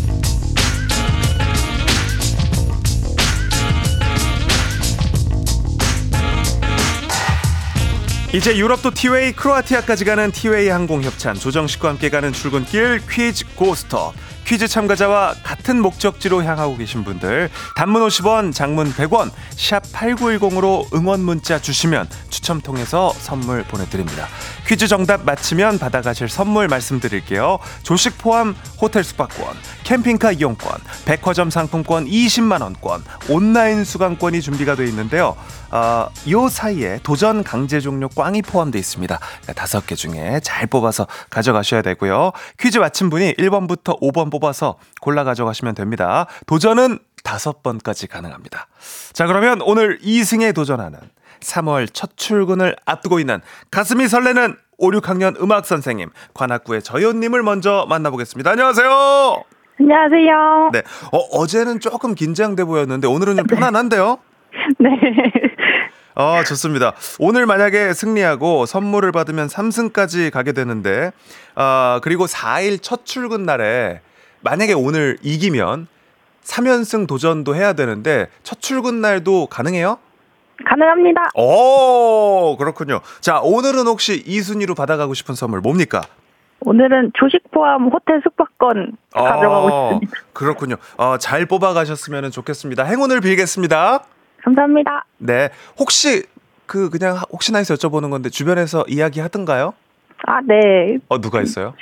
이제 유럽도 티웨이, 크로아티아까지 가는 티웨이 항공 협찬. 조정식과 함께 가는 출근길 퀴즈 고스톱 퀴즈 참가자와 같은 목적지로 향하고 계신 분들 단문 50원, 장문 100원, 샵 8910으로 응원 문자 주시면 추첨 통해서 선물 보내드립니다. 퀴즈 정답 맞히면 받아가실 선물 말씀드릴게요. 조식 포함 호텔 숙박권, 캠핑카 이용권, 백화점 상품권 20만 원권, 온라인 수강권이 준비가 되어 있는데요. 어, 요 사이에 도전 강제 종료 꽝이 포함되어 있습니다. 다섯 개 중에 잘 뽑아서 가져가셔야 되고요. 퀴즈 맞힌 분이 1번부터 5번 뽑 아서 골라 가져가시면 됩니다. 도전은 다섯 번까지 가능합니다. 자, 그러면 오늘 2승에 도전하는 3월 첫 출근을 앞두고 있는 가슴이 설레는 5, 6학년 음악 선생님 관악구의 저연님을 먼저 만나보겠습니다. 안녕하세요. 안녕하세요. 네, 어, 어제는 조금 긴장돼 보였는데 오늘은 좀 편안한데요. 네. 어, 좋습니다. 오늘 만약에 승리하고 선물을 받으면 3승까지 가게 되는데, 아, 그리고 4일 첫 출근 날에 만약에 오늘 이기면 3연승 도전도 해야 되는데, 첫 출근 날도 가능해요? 가능합니다. 오, 그렇군요. 자, 오늘은 혹시 2순위로 받아가고 싶은 선물 뭡니까? 오늘은 조식 포함 호텔 숙박권 가져가고 어, 싶습니다. 그렇군요. 어, 잘 뽑아가셨으면 좋겠습니다. 행운을 빌겠습니다. 감사합니다. 네. 혹시 그 그냥 혹시나 해서 여쭤보는 건데 주변에서 이야기 하던가요? 아, 네. 어 누가 있어요?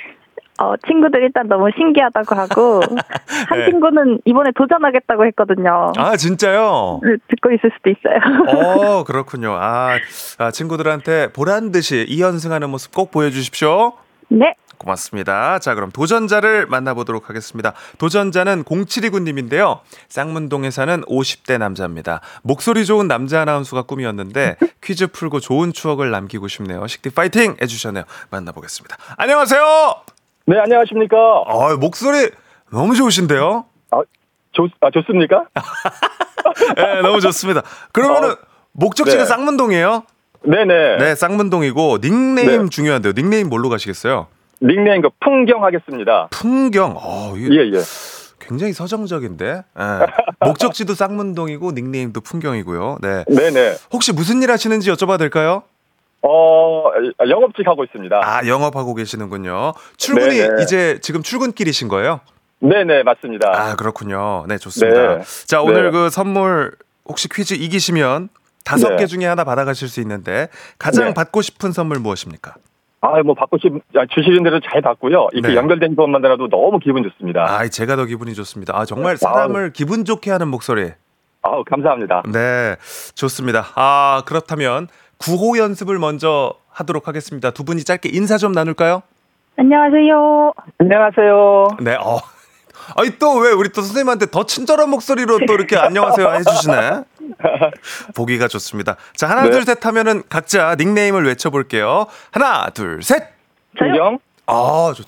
어, 친구들 일단 너무 신기하다고 하고, 한 네. 친구는 이번에 도전하겠다고 했거든요. 아 진짜요? 네, 듣고 있을 수도 있어요. 어 그렇군요. 아, 아 친구들한테 보란 듯이 이연승하는 모습 꼭 보여주십시오. 네. 고맙습니다. 자, 그럼 도전자를 만나보도록 하겠습니다. 도전자는 0729님인데요. 쌍문동에 사는 50대 남자입니다. 목소리 좋은 남자 아나운서가 꿈이었는데 퀴즈 풀고 좋은 추억을 남기고 싶네요. 식디 파이팅 해주셨네요. 만나보겠습니다. 안녕하세요. 네, 안녕하십니까. 아, 목소리 너무 좋으신데요. 좋, 아, 좋습니까? 네, 너무 좋습니다. 그러면은 어, 목적지가 네. 쌍문동이에요? 네네. 네, 쌍문동이고 닉네임 네. 중요한데요. 닉네임 뭘로 가시겠어요? 닉네임 그 풍경 하겠습니다. 풍경. 어, 예, 예. 굉장히 서정적인데. 예. 목적지도 쌍문동이고 닉네임도 풍경이고요. 네. 네네. 혹시 무슨 일 하시는지 여쭤봐도 될까요? 어, 영업직 하고 있습니다. 아, 영업하고 계시는군요. 출근이 네네. 이제 지금 출근길이신 거예요? 네네, 맞습니다. 아, 그렇군요. 네, 좋습니다. 네. 자, 오늘 네. 그 선물 혹시 퀴즈 이기시면 다섯 네. 개 중에 하나 받아가실 수 있는데 가장 네. 받고 싶은 선물 무엇입니까? 아, 뭐 받고 싶, 아, 주시는 대로 잘 받고요. 이렇게 네. 연결된 것만으로도 너무 기분 좋습니다. 아, 제가 더 기분이 좋습니다. 아, 정말 사람을 기분 좋게 하는 목소리. 아우, 감사합니다. 네, 좋습니다. 아, 그렇다면 구호 연습을 먼저 하도록 하겠습니다. 두 분이 짧게 인사 좀 나눌까요? 안녕하세요. 안녕하세요. 네, 어. 아니, 또 왜 우리 또 선생님한테 더 친절한 목소리로 또 이렇게 안녕하세요 해주시네? 보기가 좋습니다. 자, 하나, 네. 둘, 셋 하면은 각자 닉네임을 외쳐볼게요. 하나, 둘, 셋! 풍경? 아, 좋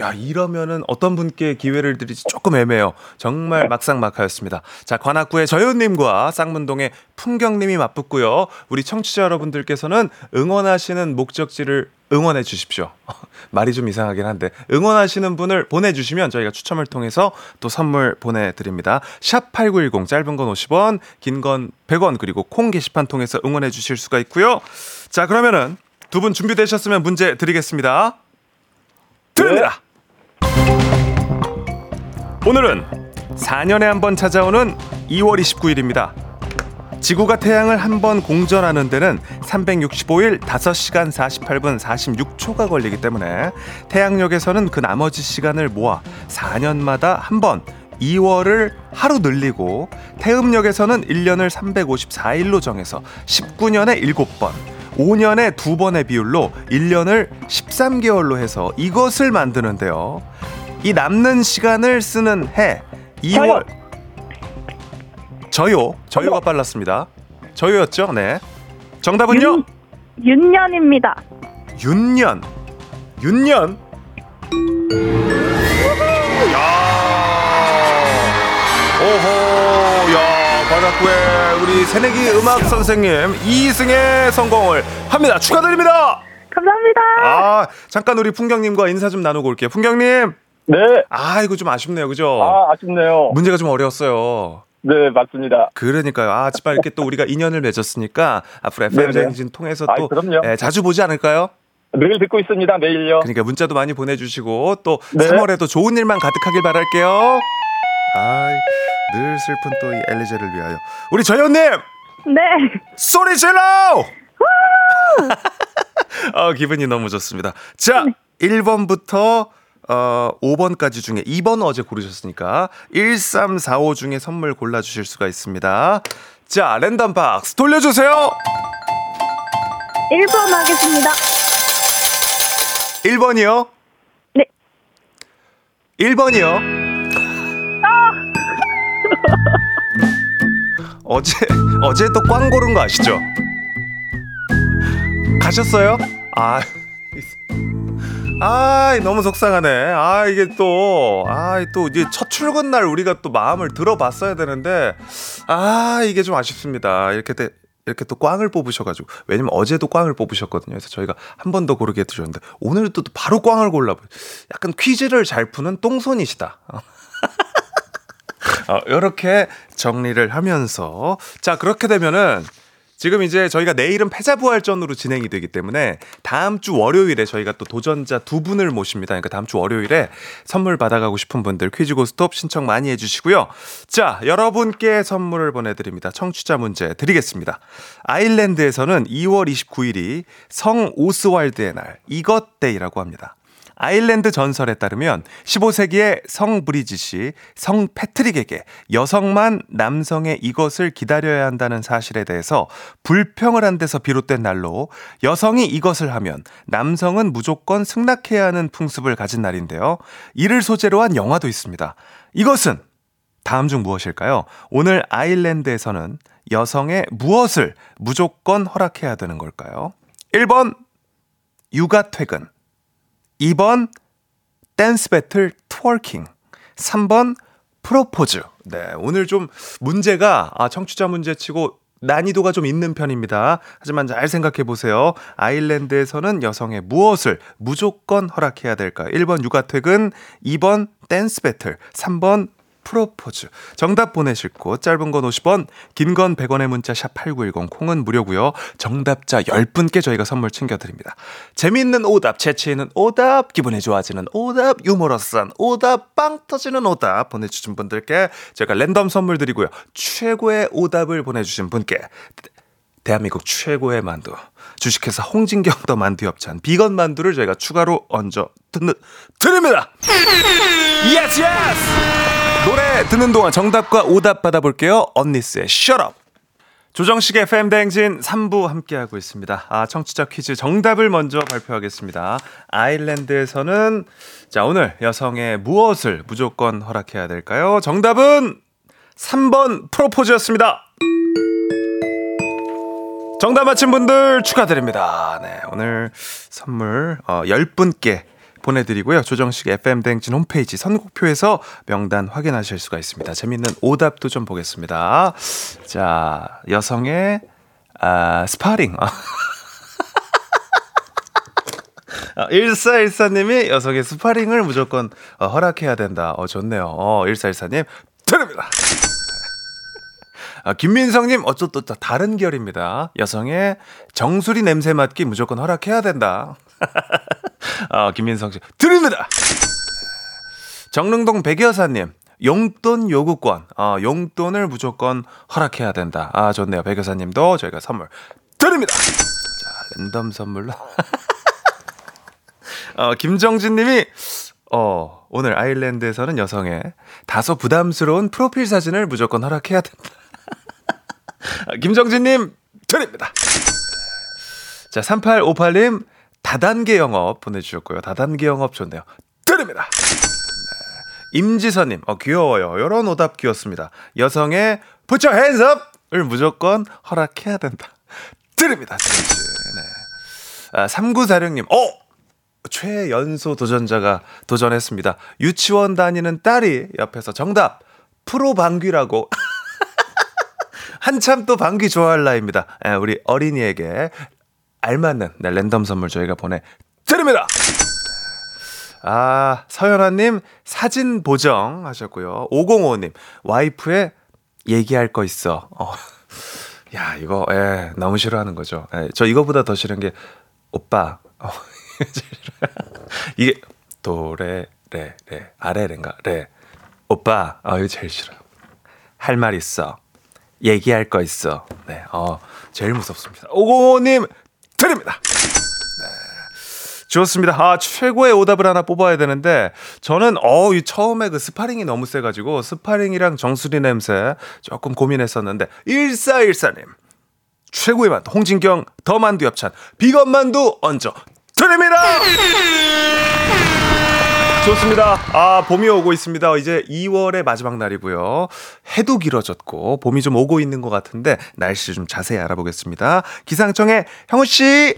야, 이러면은 어떤 분께 기회를 드릴지 조금 애매해요. 정말 막상막하였습니다. 자, 관악구의 저연님과 쌍문동의 풍경님이 맞붙고요. 우리 청취자 여러분들께서는 응원하시는 목적지를 응원해 주십시오. 말이 좀 이상하긴 한데 응원하시는 분을 보내주시면 저희가 추첨을 통해서 또 선물 보내드립니다. 샵 8910 짧은 건 50원, 긴 건 100원 그리고 콩 게시판 통해서 응원해 주실 수가 있고요. 자, 그러면은 두 분 준비되셨으면 문제 드리겠습니다. 드립니다. 오늘은 4년에 한 번 찾아오는 2월 29일입니다. 지구가 태양을 한 번 공전하는 데는 365일 5시간 48분 46초가 걸리기 때문에 태양력에서는 그 나머지 시간을 모아 4년마다 한 번 2월을 하루 늘리고 태음역에서는 1년을 354일로 정해서 19년에 7번, 5년에 2번의 비율로 1년을 13개월로 해서 이것을 만드는데요. 이 남는 시간을 쓰는 해 2월 저요 저요가 빨랐습니다. 저요였죠? 네. 정답은요? 윤, 윤년입니다. 윤년. 윤년. 야. 오호. 야, 바닥구의 우리 새내기 음악 선생님 이승의 성공을 합니다. 축하드립니다. 감사합니다. 아, 잠깐 우리 풍경님과 인사 좀 나누고 올게요. 풍경님. 네. 아, 이거 좀 아쉽네요. 그죠? 아, 아쉽네요. 문제가 좀 어려웠어요. 네, 맞습니다. 그러니까요. 아, 정말 이렇게 또 우리가 인연을 맺었으니까 앞으로 FM. 대행진 통해서 아이, 또 그럼요. 예, 자주 보지 않을까요? 늘 듣고 있습니다. 매일요. 그러니까 문자도 많이 보내주시고 또 네. 3월에도 좋은 일만 가득하길 바랄게요. 아이, 늘 슬픈 또 이 엘리제를 위하여. 우리 저현님! 네. 소리 질러! 어, 기분이 너무 좋습니다. 자, 1번부터 어, 5번까지 중에 2번 어제 고르셨으니까 1345 중에 선물 골라주실 수가 있습니다. 자, 랜덤 박스 돌려주세요! 1번 하겠습니다. 1번이요? 네. 1번이요? 어제, 어제 또 꽝 고른 거 아시죠? 가셨어요? 아, 아, 너무 속상하네. 아, 이게 또, 아, 또 이제 첫 출근 날 우리가 또 마음을 들어봤어야 되는데, 아, 이게 좀 아쉽습니다. 이렇게 돼. 이렇게 또 꽝을 뽑으셔가지고 왜냐면 어제도 꽝을 뽑으셨거든요. 그래서 저희가 한 번 더 고르게 해주셨는데 오늘도 또 바로 꽝을 골라. 약간 퀴즈를 잘 푸는 똥손이시다. 어, 이렇게 정리를 하면서 자 그렇게 되면은 지금 이제 저희가 내일은 패자부활전으로 진행이 되기 때문에 다음 주 월요일에 저희가 또 도전자 두 분을 모십니다. 그러니까 다음 주 월요일에 선물 받아가고 싶은 분들 퀴즈 고스톱 신청 많이 해주시고요. 자 여러분께 선물을 보내드립니다. 청취자 문제 드리겠습니다. 아일랜드에서는 2월 29일이 성 오스왈드의 날 이것데이라고 합니다. 아일랜드 전설에 따르면 15세기에 성 브리짓이 성 패트릭에게 여성만 남성의 이것을 기다려야 한다는 사실에 대해서 불평을 한 데서 비롯된 날로 여성이 이것을 하면 남성은 무조건 승낙해야 하는 풍습을 가진 날인데요. 이를 소재로 한 영화도 있습니다. 이것은 다음 중 무엇일까요? 오늘 아일랜드에서는 여성의 무엇을 무조건 허락해야 되는 걸까요? 1번 육아 퇴근 2번 댄스 배틀 twerking 3번 프로포즈 네 오늘 좀 문제가 아, 청취자 문제치고 난이도가 좀 있는 편입니다. 하지만 잘 생각해 보세요. 아일랜드에서는 여성의 무엇을 무조건 허락해야 될까요? 1번 육아 퇴근, 2번 댄스 배틀, 3번 프로포즈. 정답 보내실 곳 짧은 건 50원, 긴 건 100원의 문자 샵8910 콩은 무료고요. 정답자 10분께 저희가 선물 챙겨 드립니다. 재미있는 오답, 재치 있는 오답, 기분이 좋아지는 오답, 유머러스한 오답, 빵 터지는 오답 보내 주신 분들께 저희가 랜덤 선물 드리고요. 최고의 오답을 보내 주신 분께 대한민국 최고의 만두 주식회사 홍진경 더 만두엽찬 비건 만두를 저희가 추가로 얹어 드립니다. yes yes. 노래 듣는 동안 정답과 오답 받아볼게요. 언니스의 Shut Up. 조정식의 FM 대행진 3부 함께하고 있습니다. 아, 청취자 퀴즈 정답을 먼저 발표하겠습니다. 아일랜드에서는 자, 오늘 여성의 무엇을 무조건 허락해야 될까요? 정답은 3번 프로포즈였습니다. 정답 맞힌 분들 축하드립니다. 네, 오늘 선물 어, 10분께 보내드리고요. 조정식 FM 대행진 홈페이지 선곡표에서 명단 확인하실 수가 있습니다. 재밌는 오답도 좀 보겠습니다. 자, 여성의 아, 스파링. 아, 1414님이 여성의 스파링을 무조건 어, 허락해야 된다. 어, 좋네요. 어, 1414님, 드립니다. 아, 김민성님, 어쩌 또 다른 결입니다. 여성의 정수리 냄새 맡기 무조건 허락해야 된다. 아, 김민성 씨, 드립니다! 정릉동 백여사님, 용돈 요구권, 아, 용돈을 무조건 허락해야 된다. 아, 좋네요. 백여사님도 저희가 선물 드립니다! 자, 랜덤 선물로. 어, 김정진 님이, 어, 오늘 아일랜드에서는 여성의 다소 부담스러운 프로필 사진을 무조건 허락해야 된다. 김정진님 드립니다. 자, 3858님 다단계 영업 보내주셨고요. 다단계 영업 좋네요. 드립니다. 네. 임지선님, 어, 귀여워요. 이런 오답 귀엽습니다. 여성의 hands up을 무조건 허락해야 된다. 드립니다. 네. 아, 3946님, 어! 최연소 도전자가 도전했습니다. 유치원 다니는 딸이 옆에서 정답, 프로 방귀라고. 한참 또 방귀 좋아할 나이입니다. 예, 우리 어린이에게 알맞는 네, 랜덤 선물 저희가 보내드립니다. 아, 서연아님 사진 보정 하셨고요. 505님 와이프의 얘기할 거 있어. 어. 야, 이거 예, 너무 싫어하는 거죠. 예, 저 이거보다 더 싫은 게 오빠. 어. 이게 도레 레 레 아래 레인가 레 오빠 아 이거 제일 싫어요. 할 말 있어. 얘기할 거 있어. 네, 어 제일 무섭습니다. 오공호님 드립니다. 네, 좋습니다. 아 최고의 오답을 하나 뽑아야 되는데 저는 어 이 처음에 그 스파링이 너무 세가지고 스파링이랑 정수리 냄새 조금 고민했었는데 1414님 최고의 만두 홍진경 더 만두 협찬 비건 만두 얹어 드립니다. 좋습니다. 아, 봄이 오고 있습니다. 이제 2월의 마지막 날이고요. 해도 길어졌고, 봄이 좀 오고 있는 것 같은데, 날씨 좀 자세히 알아보겠습니다. 기상청의 형우 씨!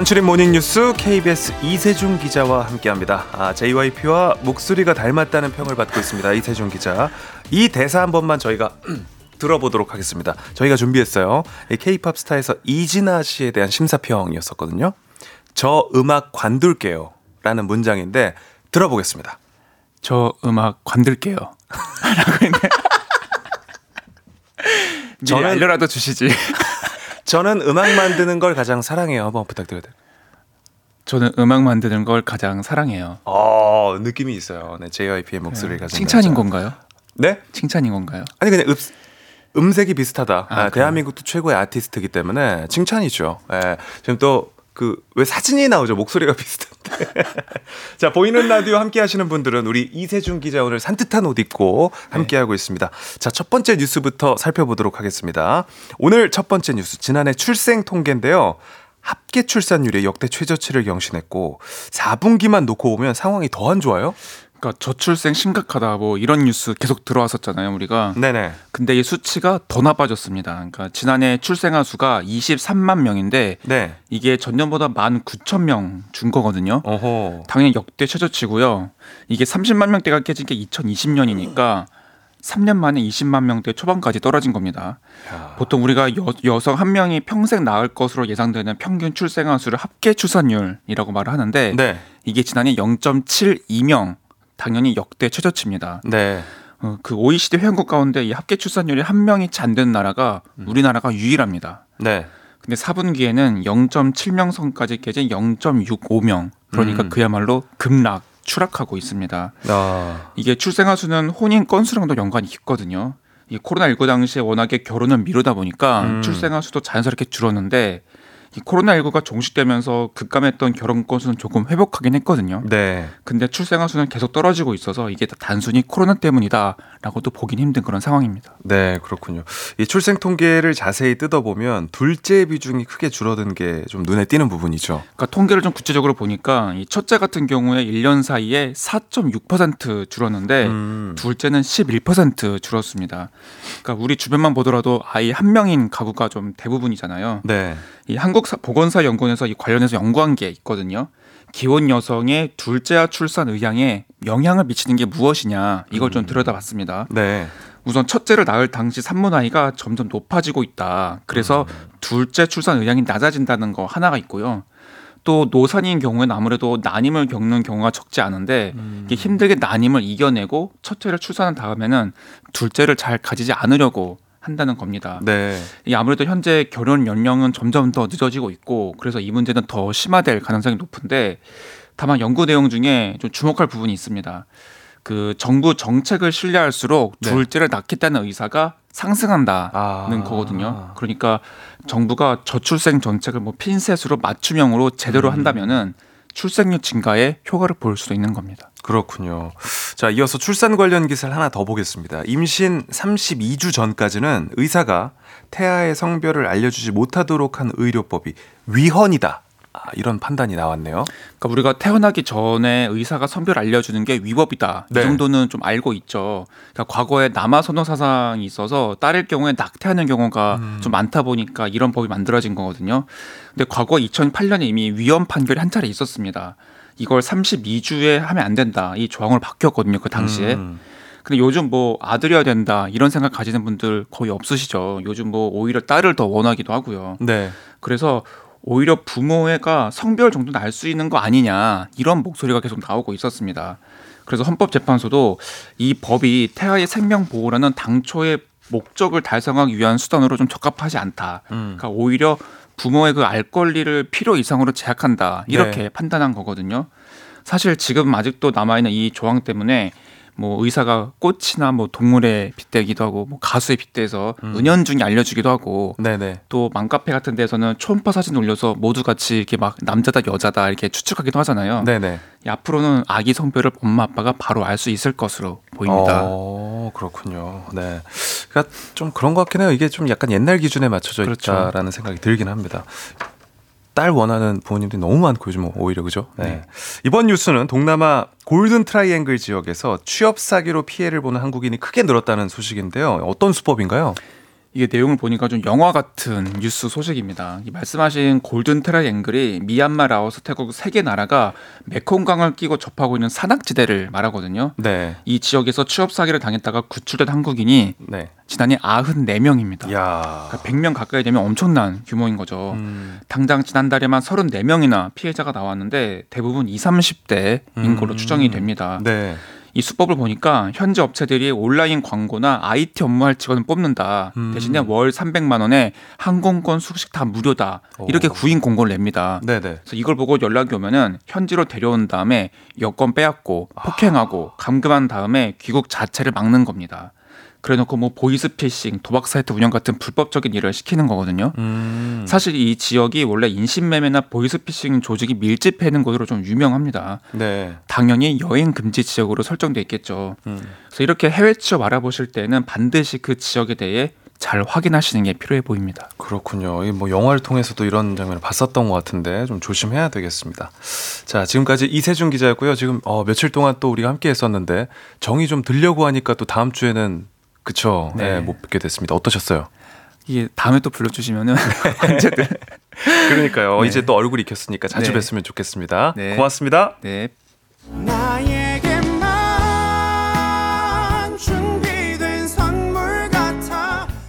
간추린 모닝뉴스 KBS 이세준 기자와 함께합니다. 아, JYP와 목소리가 닮았다는 평을 받고 있습니다. 이세준 기자. 이 대사 한 번만 저희가 들어보도록 하겠습니다. 저희가 준비했어요. K-팝 스타에서 이진아 씨에 대한 심사평이었었거든요. 저 음악 관둘게요. 라는 문장인데 들어보겠습니다. 저 음악 관둘게요. 라고. 저는 저는- 알려라도 주시지. 저는 음악 만드는 걸 가장 사랑해요. 한번 부탁드려도 돼요. 저는 음악 만드는 걸 가장 사랑해요. 어, 느낌이 있어요. 네, JYP의 목소리를 가진 칭찬인. 건가요? 네? 칭찬인 건가요? 아니 그냥 음, 음색이 비슷하다. 아, 아? 대한민국도 최고의 아티스트이기 때문에 칭찬이죠. 예. 지금 또 그 왜 사진이 나오죠? 목소리가 비슷한데. 자 보이는 라디오 함께 하시는 분들은 우리 이세준 기자 오늘 산뜻한 옷 입고 함께 하고 있습니다. 자 첫 번째 뉴스부터 살펴보도록 하겠습니다. 오늘 첫 번째 뉴스 지난해 출생 통계인데요. 합계 출산율이 역대 최저치를 경신했고 4분기만 놓고 보면 상황이 더 안 좋아요? 그러니까 저출생 심각하다 뭐 이런 뉴스 계속 들어왔었잖아요, 우리가. 네네. 근데 이 수치가 더 나빠졌습니다. 그러니까 지난해 출생아 수가 23만 명인데 네. 이게 전년보다 19,000 명 준 거거든요. 어허. 당연히 역대 최저치고요. 이게 30만 명대가 깨진 게 2020년이니까 3년 만에 20만 명대 초반까지 떨어진 겁니다. 야. 보통 우리가 여, 여성 한 명이 평생 낳을 것으로 예상되는 평균 출생아 수를 합계 출산율이라고 말을 하는데 네. 이게 지난해 0.72명 당연히 역대 최저치입니다. 네. 어, 그 OECD 회원국 가운데 이 합계 출산율이 한 명이 되는 나라가 우리나라가 유일합니다. 네. 근데 4분기에는 0.7명 선까지 깨진 0.65명. 그러니까 음. 그야말로 급락, 추락하고 있습니다. 아. 이게 출생아 수는 혼인 건수랑도 연관이 있거든요. 이 코로나19 당시에 워낙에 결혼을 미루다 보니까 음. 출생아 수도 자연스럽게 줄었는데 이 코로나19가 종식되면서 급감했던 결혼 건수는 조금 회복하긴 했거든요. 네. 근데 출생아 수는 계속 떨어지고 있어서 이게 다 단순히 코로나 때문이다라고도 보긴 힘든 그런 상황입니다. 네, 그렇군요. 이 출생 통계를 자세히 뜯어보면 둘째 비중이 크게 줄어든 게 좀 눈에 띄는 부분이죠. 그러니까 통계를 좀 구체적으로 보니까 이 첫째 같은 경우에 1년 사이에 4.6% 줄었는데 음. 둘째는 11% 줄었습니다. 그러니까 우리 주변만 보더라도 아이 한 명인 가구가 좀 대부분이잖아요. 네. 이 한국 사- 보건사 연구원에서 이 관련해서 연구한 게 있거든요. 기혼 여성의 둘째와 출산 의향에 영향을 미치는 게 무엇이냐 이걸 좀 들여다봤습니다. 네. 우선 첫째를 낳을 당시 산모 나이가 점점 높아지고 있다. 그래서 둘째 출산 의향이 낮아진다는 거 하나가 있고요. 또 노산인 경우에는 아무래도 난임을 겪는 경우가 적지 않은데 이게 힘들게 난임을 이겨내고 첫째를 출산한 다음에는 둘째를 잘 가지지 않으려고 한다는 겁니다. 네. 이 아무래도 현재 결혼 연령은 점점 더 늦어지고 있고 그래서 이 문제는 더 심화될 가능성이 높은데 다만 연구 내용 중에 좀 주목할 부분이 있습니다. 그 정부 정책을 신뢰할수록 네. 둘째를 낳겠다는 의사가 상승한다는 아. 거거든요. 그러니까 정부가 저출생 정책을 뭐 핀셋으로 맞춤형으로 제대로 음. 한다면은 출생률 증가에 효과를 볼 수도 있는 겁니다. 그렇군요. 자, 이어서 출산 관련 기사를 하나 더 보겠습니다. 임신 32주 전까지는 의사가 태아의 성별을 알려주지 못하도록 한 의료법이 위헌이다. 아, 이런 판단이 나왔네요. 그러니까 우리가 태어나기 전에 의사가 성별 알려주는 게 위법이다. 네. 이 정도는 좀 알고 있죠. 그러니까 과거에 남아 선호 사상이 있어서 딸일 경우에 낙태하는 경우가 음. 좀 많다 보니까 이런 법이 만들어진 거거든요. 근데 과거 2008년에 이미 위헌 판결이 한 차례 있었습니다. 이걸 32주에 하면 안 된다. 이 조항을 바뀌었거든요. 그 당시에. 음. 근데 요즘 뭐 아들이어야 된다 이런 생각 가지는 분들 거의 없으시죠. 요즘 뭐 오히려 딸을 더 원하기도 하고요. 네. 그래서 오히려 부모가 성별 정도는 알수 있는 거 아니냐 이런 목소리가 계속 나오고 있었습니다. 그래서 헌법재판소도 이 법이 태아의 생명 보호라는 당초의 목적을 달성하기 위한 수단으로 좀 적합하지 않다. 음. 그러니까 오히려 부모의 그 알 권리를 필요 이상으로 제약한다 이렇게 네. 판단한 거거든요. 사실 지금 아직도 남아 있는 이 조항 때문에 뭐 의사가 꽃이나 뭐 동물에 빗대기도 하고 뭐 가수에 빗대서 음. 은연중에 알려주기도 하고 네네. 또 맘카페 같은 데서는 초음파 사진 올려서 모두 같이 이렇게 막 남자다 여자다 이렇게 추측하기도 하잖아요. 네네. 이 앞으로는 아기 성별을 엄마 아빠가 바로 알 수 있을 것으로 보입니다. 어, 그렇군요. 네. 그러니까 좀 그런 것 같긴 해요. 이게 좀 약간 옛날 기준에 맞춰져 그렇죠. 있다라는 생각이 들긴 합니다. 딸 원하는 부모님들이 너무 많고 요즘 오히려 그죠? 네. 네. 이번 뉴스는 동남아 골든 트라이앵글 지역에서 취업 사기로 피해를 보는 한국인이 크게 늘었다는 소식인데요. 어떤 수법인가요? 이게 내용을 보니까 좀 영화 같은 뉴스 소식입니다. 이 말씀하신 골든 트라이앵글이 미얀마, 라오스, 태국 세 개 나라가 메콩강을 끼고 접하고 있는 산악지대를 말하거든요. 네. 이 지역에서 취업 사기를 당했다가 구출된 한국인이 네. 지난해 94명입니다. 야. 그러니까 100명 가까이 되면 엄청난 규모인 거죠. 음. 당장 지난달에만 34명이나 피해자가 나왔는데 대부분 20, 30대인 걸로 음. 추정이 됩니다. 네. 이 수법을 보니까 현재 업체들이 온라인 광고나 IT 업무할 직원을 뽑는다. 음. 대신에 월 300만 원에 항공권 숙식 다 무료다. 이렇게 오. 구인 공고를 냅니다. 네네. 그래서 이걸 보고 연락이 오면은 현지로 데려온 다음에 여권 빼앗고 폭행하고 감금한 다음에 귀국 자체를 막는 겁니다. 그래놓고 뭐 보이스피싱, 도박 사이트 운영 같은 불법적인 일을 시키는 거거든요. 음. 사실 이 지역이 원래 인신매매나 보이스피싱 조직이 밀집해 있는 곳으로 좀 유명합니다. 네. 당연히 여행 금지 지역으로 설정돼 있겠죠. 음. 그래서 이렇게 해외 취업 알아보실 때는 반드시 그 지역에 대해 잘 확인하시는 게 필요해 보입니다. 그렇군요. 이뭐 영화를 통해서도 이런 장면을 봤었던 것 같은데 좀 조심해야 되겠습니다. 자, 지금까지 이세준 기자였고요. 지금 어, 며칠 동안 또 우리가 함께 했었는데 정이 좀 들려고 하니까 또 다음 주에는 그쵸. 네. 네. 못 뵙게 됐습니다. 어떠셨어요? 이게 다음에 또 불러주시면은 언제든 그러니까요. 네. 이제 또 얼굴 익혔으니까 자주 네. 뵀으면 좋겠습니다. 네. 고맙습니다. 네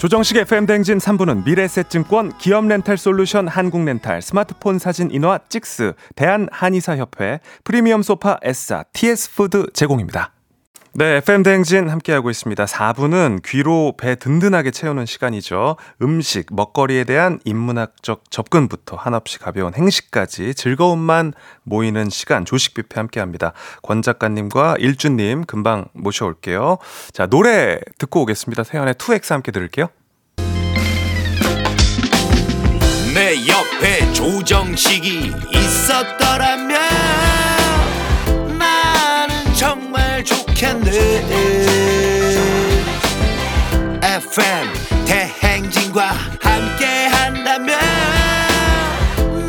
조정식 FM 댕진 3부는 미래셋증권, 기업렌탈솔루션 한국렌탈, 스마트폰 사진 인화 찍스, 대한한의사협회, 프리미엄 소파 에싸, TS푸드 제공입니다. 네, FM 대행진 함께하고 있습니다. 4부는 귀로 배 든든하게 채우는 시간이죠. 음식, 먹거리에 대한 인문학적 접근부터 한없이 가벼운 행식까지 즐거움만 모이는 시간 조식 뷔페 함께합니다. 권 작가님과 일주님 금방 모셔올게요. 자, 노래 듣고 오겠습니다. 태연의 2X 함께 들을게요. 내 옆에 조정식이 있었더라면 좋겠네 FM 대행진과 함께 한다면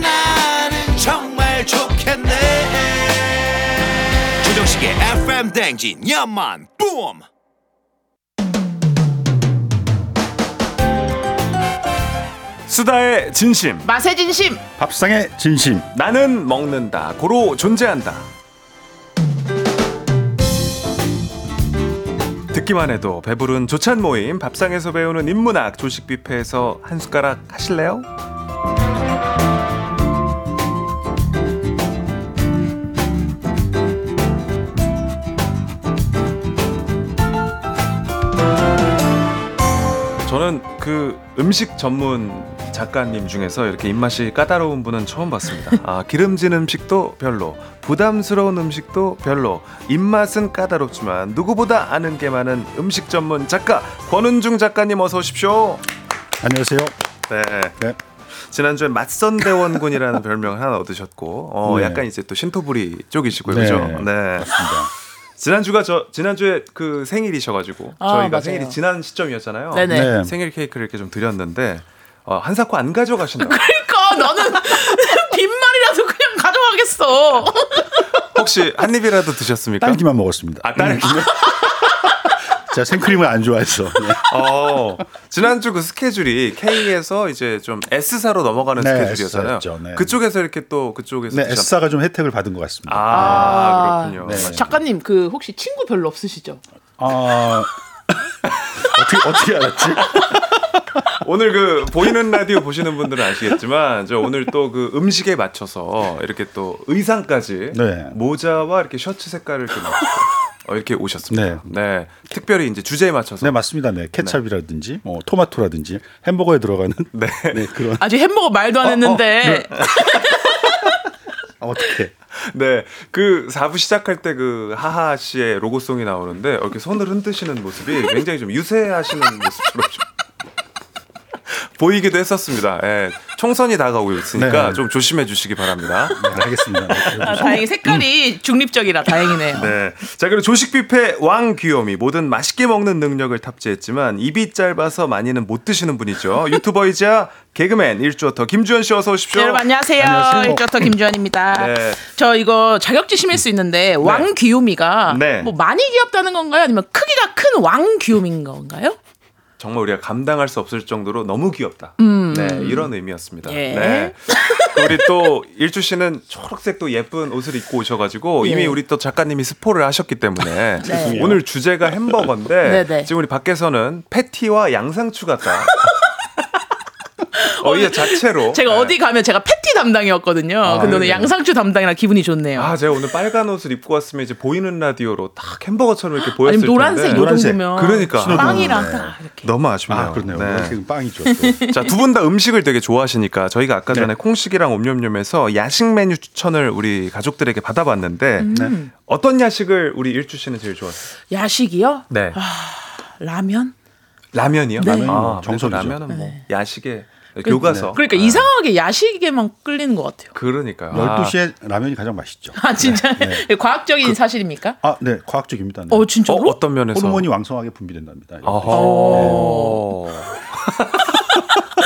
나는 정말 좋겠네. 조정식의 FM 대행진 야만 뿜. 수다의 진심, 맛의 진심. 밥상의 진심. 나는 먹는다. 고로 존재한다. 듣기만 해도 배부른 조찬 모임 밥상에서 배우는 인문학 조식 뷔페에서 한 숟가락 하실래요? 저는 그 음식 전문 작가님 중에서 이렇게 입맛이 까다로운 분은 처음 봤습니다. 아, 기름진 음식도 별로, 부담스러운 음식도 별로, 입맛은 까다롭지만 누구보다 아는 게 많은 음식 전문 작가 권은중 작가님 어서 오십시오. 안녕하세요. 네. 네. 지난주에 맞선 대원군이라는 별명을 하나 얻으셨고, 어, 네. 약간 이제 또 신토부리 쪽이시고요, 네. 그죠? 네. 맞습니다. 지난주가 저 지난주에 그 생일이셔가지고 아, 저희가 맞아요. 생일이 지난 시점이었잖아요. 네네. 네. 생일 케이크를 이렇게 좀 드렸는데 어, 한 사코 안 가져가신다. 그러니까 나는 빈말이라도 그냥 가져가겠어 혹시 한 입이라도 드셨습니까? 딸기만 먹었습니다. 아 딸기. 제가 생크림을 안 좋아해서. 네. 어, 지난주 그 스케줄이 K에서 이제 좀 S사로 넘어가는 네, 스케줄이었잖아요. S사였죠, 네. 그쪽에서 이렇게 또 그쪽에서 네, 드셨- S사가 좀 혜택을 받은 것 같습니다. 아, 아, 그렇군요. 네. 작가님 그 혹시 친구 별로 없으시죠? 아, 어떻게 어떻게 알았지? 오늘 그 보이는 라디오 보시는 분들은 아시겠지만 저 오늘 또 그 음식에 맞춰서 이렇게 또 의상까지 네. 모자와 이렇게 셔츠 색깔을 이렇게 맞춰서 어, 이렇게 오셨습니다. 네. 특별히 이제 주제에 맞춰서 네 맞습니다. 네 케찹이라든지 뭐 토마토라든지 햄버거에 들어가는 네. 네, 그런 아직 햄버거 말도 안 했는데 아, 어떻게 네. 그 4부 시작할 때 그 하하 씨의 로고송이 나오는데 이렇게 손을 흔드시는 모습이 굉장히 좀 유세하시는 모습처럼 좀 보이기도 했었습니다. 예. 총선이 다가오고 있으니까 네. 좀 조심해 주시기 바랍니다. 네, 알겠습니다. 네, 아, 다행히 색깔이 중립적이라 다행이네요. 네. 자, 그리고 조식 뷔페 왕 귀요미. 뭐든 맛있게 먹는 능력을 탑재했지만 입이 짧아서 많이는 못 드시는 분이죠. 유튜버이자 개그맨 일주어터 김주현 씨 어서 오십시오. 네, 여러분 안녕하세요. 안녕하세요. 일조터 김주환입니다. 네. 저 이거 자격지심일 수 있는데 왕 귀요미가 네. 뭐 많이 귀엽다는 건가요? 아니면 크기가 큰 왕 귀요미인 건가요? 정말 우리가 감당할 수 없을 정도로 너무 귀엽다. 네, 이런 의미였습니다. 음. 예. 네. 우리 또 일주 씨는 초록색 또 예쁜 옷을 입고 오셔가지고 예. 이미 우리 또 작가님이 스포를 하셨기 때문에 네. 오늘 주제가 햄버거인데 네네. 지금 우리 밖에서는 패티와 양상추 같다. 어, 이 자체로 제가 네. 어디 가면 제가 패티 담당이었거든요. 근데 오늘 네. 양상추 담당이라 기분이 좋네요. 아, 제가 오늘 빨간 옷을 입고 왔으면 이제 보이는 라디오로 딱 햄버거처럼 이렇게 보였을 노란색 텐데. 요 노란색. 정도면 그러니까. 빵이랑 네. 딱 이렇게. 너무 아쉽네요. 아 그렇네요. 네. 빵이죠. 또. 자, 두 분 다 음식을 되게 좋아하시니까 저희가 아까 전에 네. 콩식이랑 옴뇸뇸에서 야식 메뉴 추천을 우리 가족들에게 받아봤는데 음. 네. 어떤 야식을 우리 일주 씨는 제일 좋아했어요? 야식이요? 네. 라면? 라면이요? 네. 라면. 아, 뭐 정석이죠. 라면은 뭐 네. 야식에 교과서. 그러니까 이상하게 야식에만 끌리는 것 같아요. 그러니까요. 아, 12시에 라면이 가장 맛있죠. 아 진짜 과학적인 사실입니까? 아, 네, 과학적입니다. 네. 어 진짜로? 어, 어떤 면에서? 호르몬이 왕성하게 분비된답니다. 어허.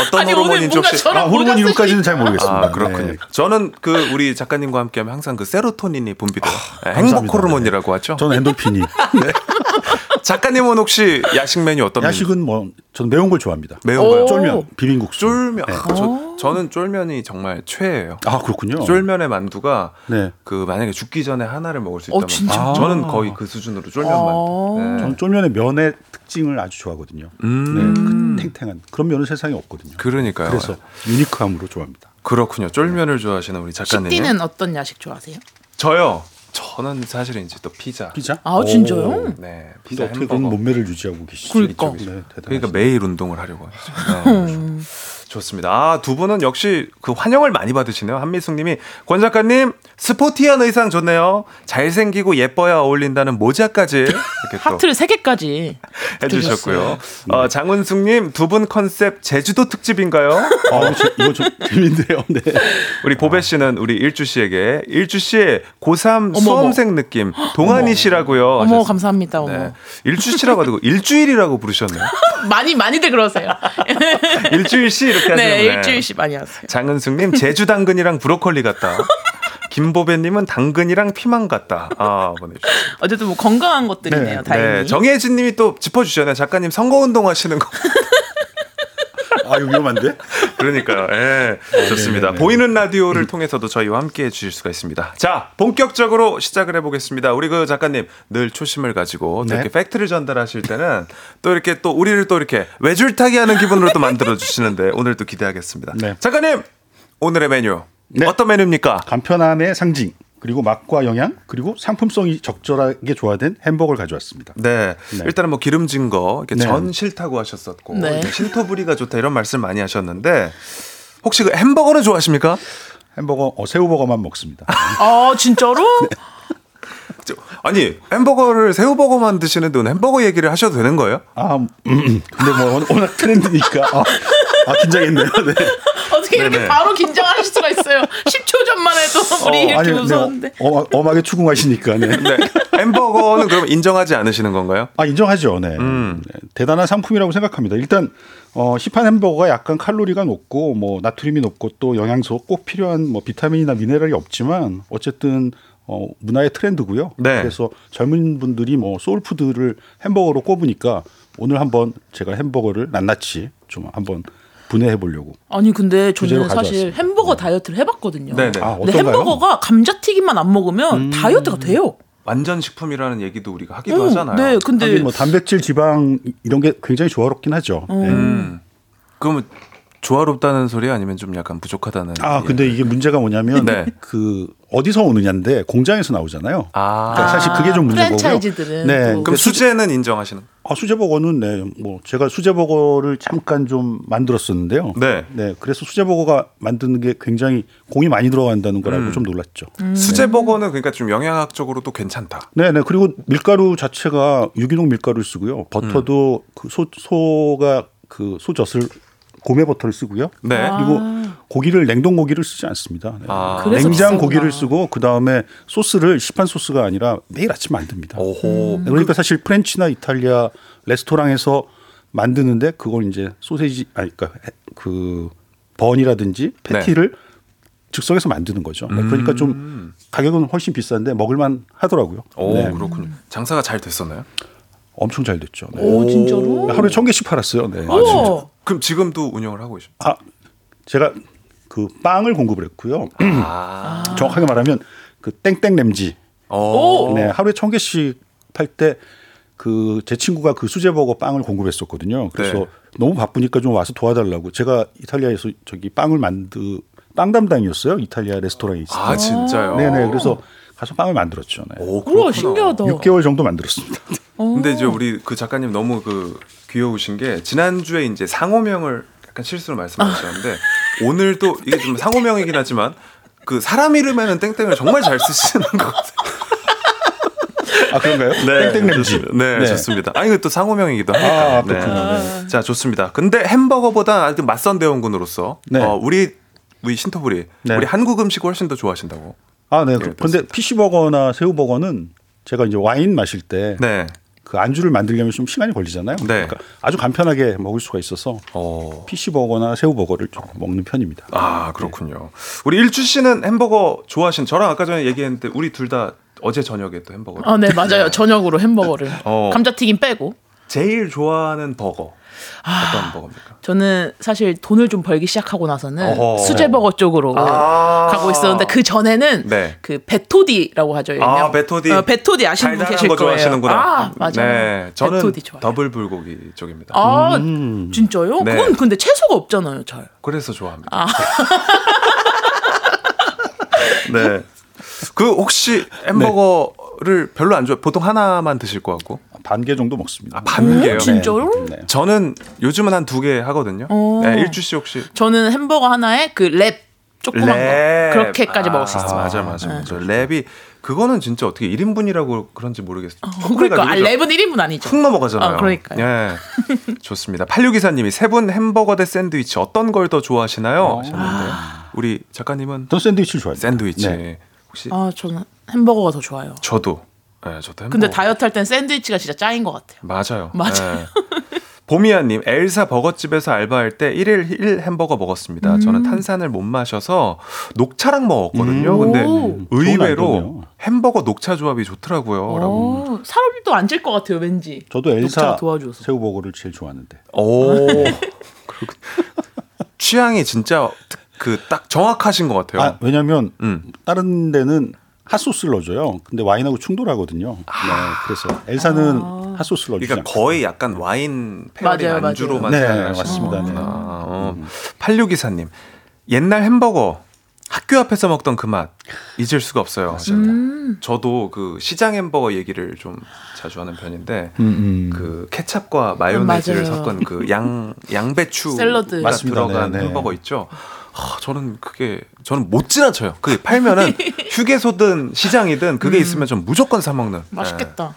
어떤 아니, 호르몬인지 혹시 아, 호르몬 모자 이유까지는 잘 모르겠습니다. 아, 그렇군요. 네. 저는 그 우리 작가님과 함께하면 항상 그 세로토닌이 분비돼요. 네, 행복 감사합니다. 호르몬이라고 하죠. 저는 엔돌핀이. 작가님은 혹시 야식 메뉴 어떤? 야식은 뭐 저는 매운 걸 좋아합니다. 매운 오. 거요? 쫄면, 비빔국수. 쫄면. 네. 아, 저, 저는 쫄면이 정말 최애예요. 아 그렇군요. 쫄면의 만두가 네. 그 만약에 죽기 전에 하나를 먹을 수 어, 있다면 진짜? 아. 저는 거의 그 수준으로 쫄면 어. 만두. 네. 저는 쫄면의 면의 특징을 아주 좋아하거든요. 음. 네, 그 탱탱한 그런 면은 세상에 없거든요. 그러니까요. 그래서 유니크함으로 좋아합니다. 그렇군요. 쫄면을 좋아하시는 우리 작가님. 식디는 어떤 야식 좋아하세요? 저요. 저는 사실은 이제 또 피자. 피자? 아 진짜요? 네, 피자 어떻게 몸매를 유지하고 계시죠? 그러니까. 네. 그러니까 매일 운동을 하려고 하죠. 네. 좋습니다. 아, 두 분은 역시 그 환영을 많이 받으시네요. 한미숙 님이 권 작가님 스포티한 의상 좋네요. 잘생기고 예뻐야 어울린다는 모자까지 이렇게 또 하트를 세 개까지 해주셨고요. 어, 장은숙 님 두 분 컨셉 제주도 특집인가요? 아, 이거, 좀- 이거 좀 재밌는데요. 네. 우리 보배 씨는 우리 일주 씨에게 일주 씨의 고3 어머머. 수험생 느낌 동안이시라고요. 어머 하셨습니다. 감사합니다. 어머. 네. 일주 씨라고 하고 일주일이라고 부르셨네요. 많이 많이들 그러세요. 일주일 씨 이렇게 하시는 네. 일주일씩 많이 하세요. 장은숙님 제주 당근이랑 브로콜리 같다. 김보배님은 당근이랑 피망 같다. 아 보내주셨습니다. 어쨌든 뭐 건강한 것들이네요. 네, 다행히. 네, 정혜진님이 또 짚어주셨네요. 작가님 선거운동 하시는 거. 아, 이거 위험한데? 그러니까요. 예, 좋습니다. 네, 네, 네. 보이는 라디오를 통해서도 저희와 함께 해주실 수가 있습니다. 자, 본격적으로 시작을 해보겠습니다. 우리 그 작가님 늘 초심을 가지고 또 네. 이렇게 팩트를 전달하실 때는 또 이렇게 또 우리를 또 이렇게 외줄타기 하는 기분으로 또 만들어 주시는데 오늘 또 기대하겠습니다. 네. 작가님 오늘의 메뉴 네. 어떤 메뉴입니까? 간편함의 상징, 그리고 맛과 영양, 그리고 상품성이 적절하게 조화된 햄버거를 가져왔습니다. 네. 네. 일단은 뭐 기름진 거 이렇게 네. 전 싫다고 하셨었고 네. 신토부리가 좋다 이런 말씀 많이 하셨는데 혹시 그 햄버거를 좋아하십니까? 햄버거, 어, 새우버거만 먹습니다. 아 진짜로? 저- 아니 햄버거를 새우버거만 드시는데 오늘 햄버거 얘기를 하셔도 되는 거예요? 아, 음, 음. 근데 뭐 워낙 트렌드니까. 아, 아 긴장했네요. 네. 어떻게 이렇게 네네. 바로 긴장하실 수가 있어요? 10초 전만 해도 우리 이렇게 아니, 무서운데. 네, 어, 엄하게 추궁하시니까. 네. 네. 햄버거는 그럼 인정하지 않으시는 건가요? 아 인정하죠. 네. 음. 네, 대단한 상품이라고 생각합니다. 일단 어, 시판 햄버거가 약간 칼로리가 높고 뭐 나트륨이 높고 또 영양소 꼭 필요한 뭐 비타민이나 미네랄이 없지만 어쨌든 어, 문화의 트렌드고요. 네. 그래서 젊은 분들이 뭐 soul food를 햄버거로 꼽으니까 오늘 한번 제가 햄버거를 낱낱이 좀 한번 분해해 보려고. 아니 근데 저는 사실. 햄버거 다이어트를 해봤거든요. 네네. 아, 근데 어떤가요? 햄버거가 감자튀김만 안 먹으면 다이어트가 돼요. 완전 식품이라는 얘기도 우리가 하기도 어, 하잖아요. 네, 근데 뭐 단백질, 지방 이런 게 굉장히 조화롭긴 하죠. 네. 음. 그러면 조화롭다는 소리 아니면 좀 약간 부족하다는? 아 근데 이게 문제가 뭐냐면 네. 그 어디서 오느냐인데 공장에서 나오잖아요. 아, 그러니까 사실 그게 좀 문제고요. 프랜차이즈들은 네. 또. 그럼 수제는 인정하시는? 아, 수제버거는 네, 뭐 제가 수제버거를 잠깐 좀 만들었었는데요. 네. 네, 그래서 수제버거가 만드는 게 굉장히 공이 많이 들어간다는 걸 알고 음. 좀 놀랐죠. 수제 버거는 그러니까 좀 영양학적으로도 괜찮다. 네, 네. 그리고 밀가루 자체가 유기농 밀가루를 쓰고요. 버터도 음. 그 소, 소가 그 소젖을 고메 버터를 쓰고요. 네. 그리고 고기를 냉동 고기를 쓰지 않습니다. 네. 아. 냉장 비싸구나. 고기를 쓰고 그 다음에 소스를 시판 소스가 아니라 매일 아침 만듭니다. 오호. 네, 그러니까 사실 프렌치나 이탈리아 레스토랑에서 만드는데 그걸 이제 소세지 아니 그러니까 그 번이라든지 패티를 즉석에서 만드는 거죠. 네, 그러니까 좀 가격은 훨씬 비싼데 먹을만 하더라고요. 오 네, 그렇군요. 장사가 잘 됐었나요? 엄청 잘 됐죠. 네. 오 진짜로? 하루에 천 개씩 팔았어요. 네. 오. 그럼 지금도 운영을 하고 계십니까? 아 제가 그 빵을 공급을 했고요. 아. 정확하게 말하면 그 땡땡 램지 오. 네, 하루에 천 개씩 팔 때 그 제 친구가 그 수제버거 빵을 공급했었거든요. 그래서 네. 너무 바쁘니까 좀 와서 도와달라고 제가 이탈리아에서 저기 빵을 만드 빵 담당이었어요. 이탈리아 레스토랑에 있어요. 아 진짜요? 네 네. 그래서 가서 빵을 만들었죠. 네. 오, 우와 그렇구나. 신기하다. 6개월 정도 만들었습니다. 근데 이제 우리 그 작가님 너무 그 귀여우신 게 지난주에 이제 상호명을 약간 실수로 말씀하셨는데 오늘도 이게 좀 상호명이긴 하지만 그 사람 이름에는 땡땡을 정말 잘 쓰시는 것 같아요. 아 그런가요? 땡땡 램지. 좋습니다. 네, 좋습니다. 아니 이거 또 상호명이기도 하니까. 아. 네. 자, 좋습니다. 근데 햄버거보다 아주 맞선 대원군으로서 네. 어, 우리 우리 신토부리 네. 우리 한국 음식 훨씬 더 좋아하신다고. 아, 네. 네, 근데 피시버거나 새우버거는 제가 이제 와인 마실 때 네. 그 안주를 만들려면 좀 시간이 걸리잖아요. 네. 그러니까 아주 간편하게 먹을 수가 있어서 어. 피시 버거나 새우 버거를 좀 먹는 편입니다. 아 그렇군요. 우리 일주 씨는 햄버거 좋아하신 저랑 아까 전에 얘기했는데 우리 둘 다 어제 저녁에 또 햄버거. 아, 네, 맞아요. 저녁으로 햄버거를. 어. 감자튀김 빼고. 제일 좋아하는 버거 아. 어떤 버거입니까? 저는 사실 돈을 좀 벌기 시작하고 나서는 어허. 수제버거 쪽으로 아. 가고 있었는데 그 전에는 네. 그 베토디라고 하죠. 일명. 아 베토디. 어, 베토디 아시는 분 계실 거 거예요. 좋아하시는구나. 아, 맞아요. 네, 저는 베토디 좋아요. 더블 불고기 쪽입니다. 아, 음. 진짜요? 네. 그건 근데 채소가 없잖아요, 잘. 그래서 좋아합니다. 아. 네. 그 혹시 햄버거를 별로 안 좋아. 보통 하나만 드실 것 같고. 반 개 정도 먹습니다. 아, 반 개요. 진짜로? 네. 저는 요즘은 한 두 개 하거든요. 어. 네, 일주 씨 혹시 저는 햄버거 하나에 그 랩 조그만 랩. 거 그렇게까지 아, 먹을 수 있어요. 맞아, 맞아, 네. 맞아. wrap이 그거는 진짜 어떻게 1인분이라고 그런지 모르겠어요. 그러니까 아, wrap은 1인분 아니죠. 훅 넘어가잖아요. 아, 그러니까요. 예. 좋습니다. 86기사님이 세 분 햄버거 대 샌드위치 어떤 걸 더 좋아하시나요? 하셨는데 우리 작가님은 전 샌드위치를 좋아해요. 샌드위치. 네. 혹시 아, 저는 햄버거가 더 좋아요. 저도. 네, 저도 햄버거. 근데 다이어트 할 땐 샌드위치가 진짜 짱인 것 같아요. 맞아요. 맞아요. 예. 보미아님, 엘사 버거집에서 알바할 때 1일 1 햄버거 먹었습니다. 음. 저는 탄산을 못 마셔서 녹차랑 먹었거든요. 근데 오. 의외로. 햄버거 녹차 조합이 좋더라고요. 라고. 어, 살도 안찔것 같아요, 왠지. 저도 엘사 도와줘서. 새우버거를 제일 좋아하는데. 오. 취향이 진짜 그 딱 정확하신 것 같아요. 아, 왜냐하면 음. 다른 데는 핫소스를 넣어줘요. 근데 와인하고 충돌하거든요. 네, 그래서 엘사는 핫소스를 넣어주지 그러니까 않고. 거의 약간 와인 pairing 맞아요, 안주로만 맞아요. 네, 생각하시는 맞습니다. 거구나. 네. 어. 86기사님, 옛날 햄버거 학교 앞에서 먹던 그 맛 잊을 수가 없어요. 음. 저도 그 시장 햄버거 얘기를 좀 자주 하는 편인데 음, 음. 그 케찹과 마요네즈를. 섞은 그 양 양배추가 샐러드. 맞습니다. 들어간 네, 네. 햄버거 있죠. 아, 저는 그게 저는 못 지나쳐요. 그게 팔면은 휴게소든 시장이든 그게 있으면 전 무조건 사 먹는. 음. 맛있겠다.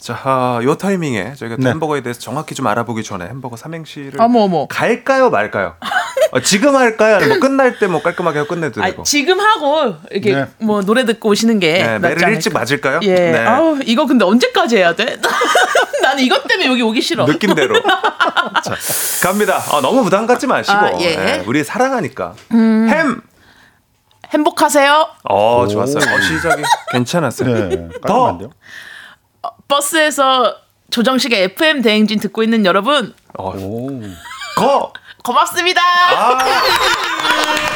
자, 아, 요 타이밍에 저희가 또 네. 햄버거에 대해서 정확히 좀 알아보기 전에 햄버거 삼행시를 어머, 어머. 갈까요, 말까요? 어, 지금 할까요? 아니면 뭐 끝날 때 뭐 깔끔하게 하고 끝내도 아, 되고. 지금 하고 이렇게 네. 뭐 노래 듣고 오시는 게 네, 낫지 매를 일찍 않을까? 맞을까요? 예. 네. 아우 이거 근데 언제까지 해야 돼? 나는 이것 때문에 여기 오기 싫어. 느낌대로. 자, 갑니다. 아, 너무 부담 갖지 마시고. 아, 예. 예, 우리 사랑하니까. 음. 햄! 행복하세요. 어, 좋았어요. 어, 시작이 괜찮았어요. 네, 깔끔한데요. 버스에서 조정식의 FM 대행진 듣고 있는 여러분 어, 오. 거! 고맙습니다. 아.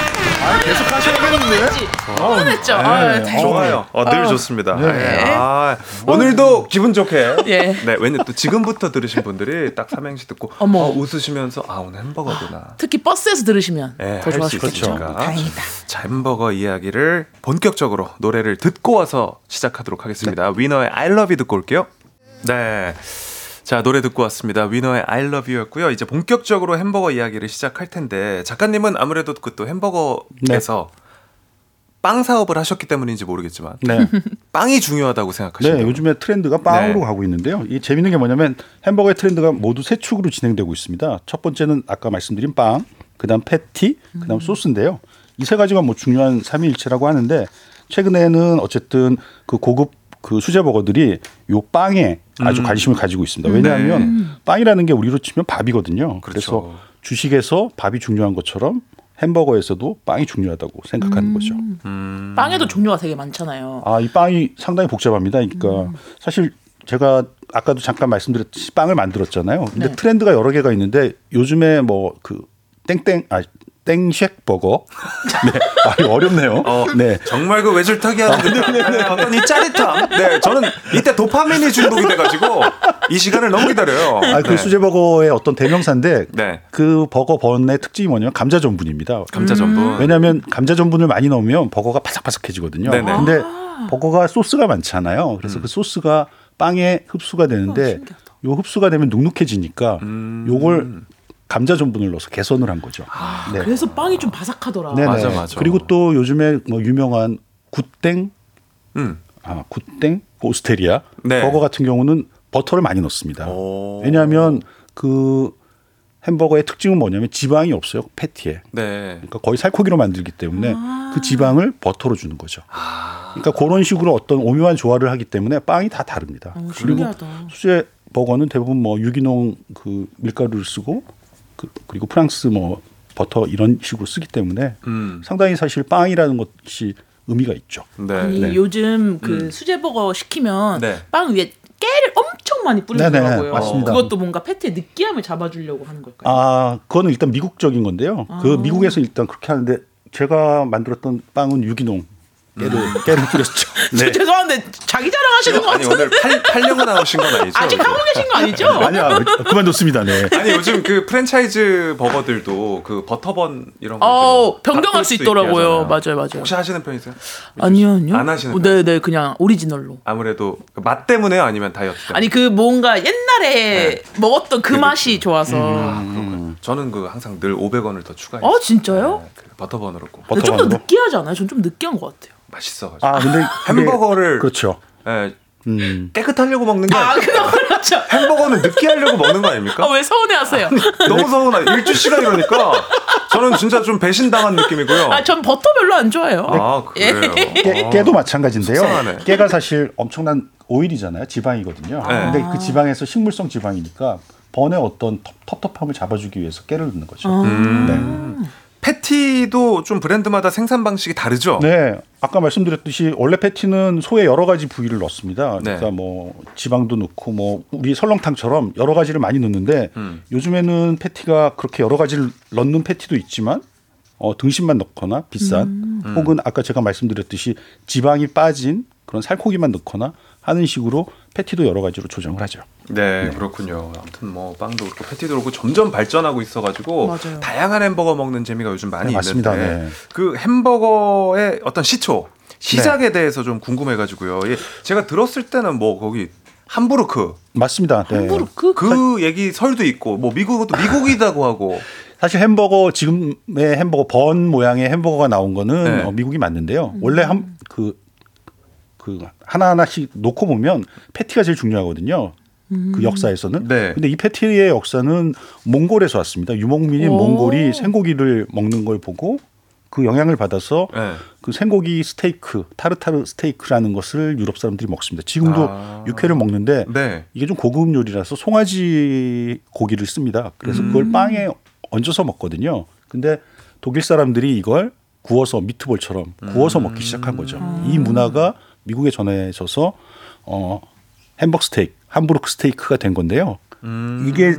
계속 하셔야겠는데. 흥분했죠. 네, 아, 다행이네. 좋아요. 어, 늘 어. 좋습니다. 네. 예. 아, 오늘도 기분 좋게. 예. 네, 왜냐 또 지금부터 들으신 분들이 딱 삼행시 듣고 어머. 어, 웃으시면서 아 오늘 햄버거구나. 특히 버스에서 들으시면 네, 더할수 좋아하시겠죠. 있으니까. 다행이다. 자, 햄버거 이야기를 본격적으로 노래를 듣고 와서 시작하도록 하겠습니다. 위너의 I love you 듣고 올게요. 네. 자, 노래 듣고 왔습니다. 위너의 I love you였고요. 이제 본격적으로 햄버거 이야기를 시작할 텐데 작가님은 아무래도 그 또 햄버거에서 빵 사업을 하셨기 때문인지 모르겠지만 네. 빵이 중요하다고 생각하시나요? 네, 요즘에 트렌드가 빵으로 네. 가고 있는데요. 이 재밌는 게 뭐냐면 햄버거의 트렌드가 모두 세 축으로 진행되고 있습니다. 첫 번째는 아까 말씀드린 빵, 그다음 패티, 그다음 소스인데요. 이 세 가지가 뭐 중요한 삼위일체라고 하는데 최근에는 어쨌든 그 고급 그 수제 버거들이 요 빵에 아주 음. 관심을 가지고 있습니다. 네. 왜냐하면 빵이라는 게 우리로 치면 밥이거든요. 그래서 그렇죠. 주식에서 밥이 중요한 것처럼 햄버거에서도 빵이 중요하다고 생각하는 거죠. 음. 빵에도 종류가 되게 많잖아요. 아, 이 빵이 상당히 복잡합니다. 그러니까 음. 사실 제가 아까도 잠깐 말씀드렸듯이 빵을 만들었잖아요. 근데 네. 트렌드가 여러 개가 있는데 요즘에 뭐 그 땡땡 아 땡쉑 버거. 네. 아, 어렵네요. 네. 정말 그 외줄타기 하는 듯한 네, 어떤 이 짜릿함. 네, 저는 이때 도파민이 중독이 돼가지고 이 시간을 너무 기다려요. 아, 그 네. 수제 버거의 어떤 대명사인데 네. 그 버거 번의 특징이 뭐냐면 감자 전분입니다. 감자 전분. 왜냐하면 감자 전분을 많이 넣으면 버거가 바삭바삭해지거든요. 네네. 근데 버거가 소스가 많잖아요. 그래서 그 소스가 빵에 흡수가 되는데 요 흡수가 되면 눅눅해지니까 요걸 감자 전분을 넣어서 개선을 한 거죠. 네. 그래서 빵이 좀 바삭하더라. 네네. 그리고 또 요즘에 뭐 유명한 굿땡, 음. 아 굿땡 오스테리아 네. 버거 같은 경우는 버터를 많이 넣습니다. 왜냐하면 그 햄버거의 특징은 뭐냐면 지방이 없어요 패티에. 네. 그러니까 거의 살코기로 만들기 때문에 그 지방을 버터로 주는 거죠. 그러니까 그런 식으로 어떤 오묘한 조화를 하기 때문에 빵이 다 다릅니다. 그리고 신기하다. 수제 버거는 대부분 뭐 유기농 그 밀가루를 쓰고 그, 그리고 프랑스 뭐 버터 이런 식으로 쓰기 때문에 음. 상당히 사실 빵이라는 것이 의미가 있죠. 네. 아니 네. 요즘 그 수제버거 시키면 네. 빵 위에 깨를 엄청 많이 뿌리더라고요. 네네, 맞습니다. 그것도 뭔가 패티의 느끼함을 잡아주려고 하는 걸까요? 아, 그거는 일단 미국적인 건데요. 그 미국에서 일단 그렇게 하는데 제가 만들었던 빵은 유기농 깨를 깨를 뿌렸죠. 네. 죄송한데 자기 자랑하시는 거 아니 같은데 오늘 팔, 팔려고 나오신 건 아니죠? 아직 하고 계신 거 아니죠? 아니야 그만뒀습니다. 네. 아니 요즘 그 프랜차이즈 버거들도 그 버터번 이런 거어좀 변경할 수 있더라고요. 맞아요. 맞아요. 혹시 하시는 편이세요? 아니요, 아니요. 안 하시는 네네 그냥 오리지널로. 아무래도 그맛 때문에요, 아니면 다이어트 때문에? 아니 그 뭔가 옛날에 먹었던 그 맛이 좋아서. 그렇군요. 저는 그 항상 늘 500원을 더 추가해요. 어 진짜요? 그 버터번으로 꼭. 근데 좀더 느끼하지 않아요? 전 좀 느끼한 것 같아요. 맛있어가지고. 아 근데 햄버거를 그렇죠. 예, 음. 깨끗하려고 먹는 게 아 아니라 그거 그렇죠. 햄버거는 느끼하려고 먹는 거 아닙니까? 아, 왜 서운해하세요? 너무 서운하. 일주 시간 이러니까 저는 진짜 좀 배신당한 느낌이고요. 아 전 버터 별로 안 좋아해요. 아 그래요. 깨, 깨도 마찬가지인데요. 속상하네. 깨가 사실 엄청난 오일이잖아요. 지방이거든요. 네. 근데 그 지방에서 식물성 지방이니까 번의 어떤 텁, 텁텁함을 잡아주기 위해서 깨를 넣는 거죠. 음. 패티도 좀 브랜드마다 생산 방식이 다르죠. 네, 아까 말씀드렸듯이 원래 패티는 소의 여러 가지 부위를 넣습니다. 네. 그러니까 뭐 지방도 넣고 뭐 우리 설렁탕처럼 여러 가지를 많이 넣는데 음. 요즘에는 패티가 그렇게 여러 가지를 넣는 패티도 있지만 어, 등심만 넣거나 비싼 혹은 아까 제가 말씀드렸듯이 지방이 빠진 그런 살코기만 넣거나 하는 식으로 패티도 여러 가지로 조정을 하죠. 네, 그렇군요. 아무튼 뭐 빵도 그렇고 패티도 그렇고 점점 발전하고 있어가지고 맞아요. 다양한 햄버거 먹는 재미가 요즘 많이 네, 맞습니다. 있는데 네. 그 햄버거의 어떤 시초 시작에 대해서 좀 궁금해가지고요. 예, 제가 들었을 때는 뭐 거기 함부르크 맞습니다. 네. 함부르크? 그 얘기 설도 있고 뭐 미국도 미국이다고 하고 사실 햄버거 지금의 햄버거 번 모양의 햄버거가 나온 거는 네. 어, 미국이 맞는데요. 원래 한그 그 하나하나씩 놓고 보면 패티가 제일 중요하거든요. 그 역사에서는. 네. 근데 이 패티의 역사는 몽골에서 왔습니다. 유목민인 오. 몽골이 생고기를 먹는 걸 보고 그 영향을 받아서 네. 그 생고기 스테이크, 타르타르 스테이크라는 것을 유럽 사람들이 먹습니다. 지금도 아. 육회를 먹는데 네. 이게 좀 고급 요리라서 송아지 고기를 씁니다. 그래서 그걸 빵에 얹어서 먹거든요. 근데 독일 사람들이 이걸 구워서 미트볼처럼 구워서 먹기 시작한 거죠. 이 문화가 미국에 전해져서 어 햄버거 스테이크, 함부르크 스테이크가 된 건데요. 음. 이게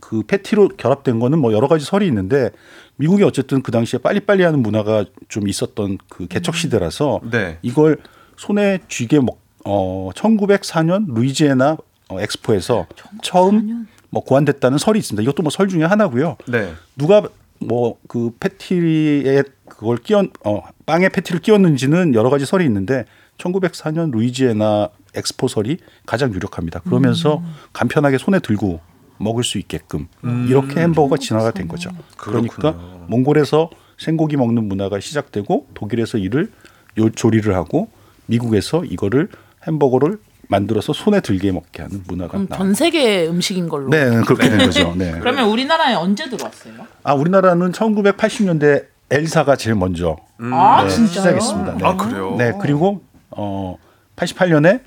그 패티로 결합된 거는 뭐 여러 가지 설이 있는데 미국이 어쨌든 그 당시에 빨리빨리 하는 문화가 좀 있었던 그 개척 시대라서 네. 이걸 손에 쥐게 먹, 어, 1904년 루이지애나 어, 엑스포에서 처음 뭐 고안됐다는 설이 있습니다. 이것도 뭐 설 중에 하나고요. 네. 누가 뭐 그 패티에 그걸 끼얹 어 빵에 패티를 끼웠는지는 여러 가지 설이 있는데 1904년 루이지애나 엑스포설이 가장 유력합니다. 그러면서 간편하게 손에 들고 먹을 수 있게끔 이렇게 햄버거가 진화가 된 거죠. 그러니까 몽골에서 생고기 먹는 문화가 시작되고 독일에서 이를 요 조리를 하고 미국에서 이거를 햄버거를 만들어서 손에 들게 먹게 하는 문화가. 전 세계 음식인 걸로. 네, 그렇게 된 거죠. 네. 그러면 우리나라에 언제 들어왔어요? 아 우리나라는 1980년대 엘사가 제일 먼저 아, 네, 진짜요? 시작했습니다. 네. 아, 그래요? 네 그리고 어 88년에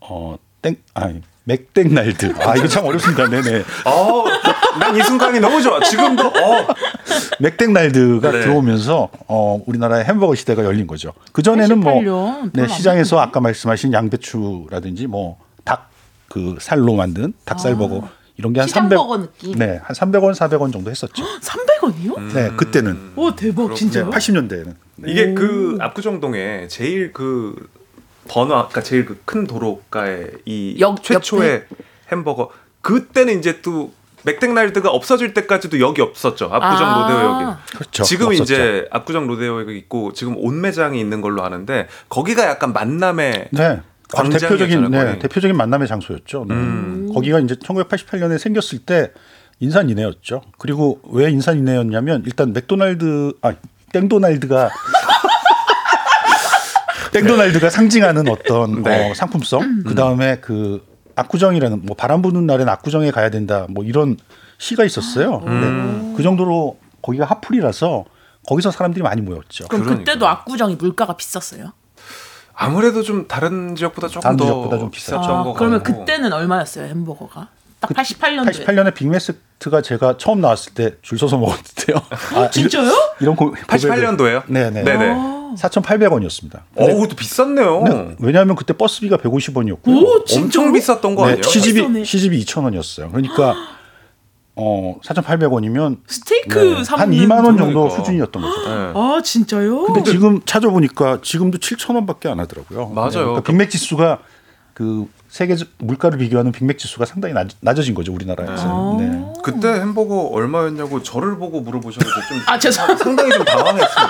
어 땡 아니 맥땡날드 아 이거 참 어렵습니다. 네네 어, 난이 순간이 너무 좋아. 지금도 어. 맥땡날드가 네. 들어오면서 어 우리나라의 햄버거 시대가 열린 거죠. 그 전에는 뭐 88년? 네, 시장에서 아까 말씀하신 양배추라든지 뭐 닭 그 살로 만든 닭살버거 이런 게한 아. 시장 300, 버거 느낌. 네, 한 300원, 400원 정도 했었죠. 300원이요? 네, 그때는 오 대박 네, 진짜요? 80년대에는 이게 그 압구정동에 제일 그 번화, 그러니까 제일 그 큰 도로가에 이 역- 최초의 햄버거 그때는 이제 또 맥땡날드가 없어질 때까지도 역이 없었죠. 압구정 아. 로데오역에. 그렇죠. 지금 없었죠. 이제 압구정 로데오역이 있고 지금 온 매장이 있는 걸로 아는데 거기가 약간 만남의 네. 광장이었잖아요, 대표적인 네. 대표적인 만남의 장소였죠. 네. 음. 거기가 이제 1988년에 생겼을 때 인산인해였죠. 그리고 왜 인산인해였냐면 일단 맥도날드 아 땡도날드가 땡도날드가 상징하는 어떤 네. 어, 상품성 그 다음에 그 압구정이라는 뭐 바람 부는 날엔 압구정에 가야 된다 뭐 이런 시가 있었어요. 네. 그 정도로 거기가 핫플이라서 거기서 사람들이 많이 모였죠. 그럼 그러니까. 그때도 압구정이 물가가 비쌌어요? 아무래도 좀 다른 지역보다 조금 다른 더 지역보다 좀 비쌌죠. 아, 것 그러면 같고. 그때는 얼마였어요 햄버거가? 딱그 88년도에. 88년에 빅매스트가 제가 처음 나왔을 때 줄 서서 먹었는데요. 아, 진짜요? 이런 고, 88년도에요? 네네. 네네. 아. 4,800원이었습니다. 어우, 또 비쌌네요. 네, 왜냐하면 그때 버스비가 150원이었고요. 오 진짜? 엄청 비쌌던 거 네, 아니에요? 시집이. 시집이 2,000원이었어요. 그러니까 어 4,800원이면 스테이크 사한 먹는 2만 원 돈. 정도 그러니까. 수준이었던 거죠. 네. 아 진짜요? 근데 지금 찾아보니까 지금도 7,000원밖에 안 하더라고요. 맞아요. 그러니까 빅맥 지수가 그 세계 물가를 비교하는 빅맥 지수가 상당히 낮, 낮아진 거죠 우리나라에서. 아. 네. 그때 햄버거 얼마였냐고 저를 보고 물어보셨는데 좀 아 죄송합니다. 상당히 좀 당황했어요.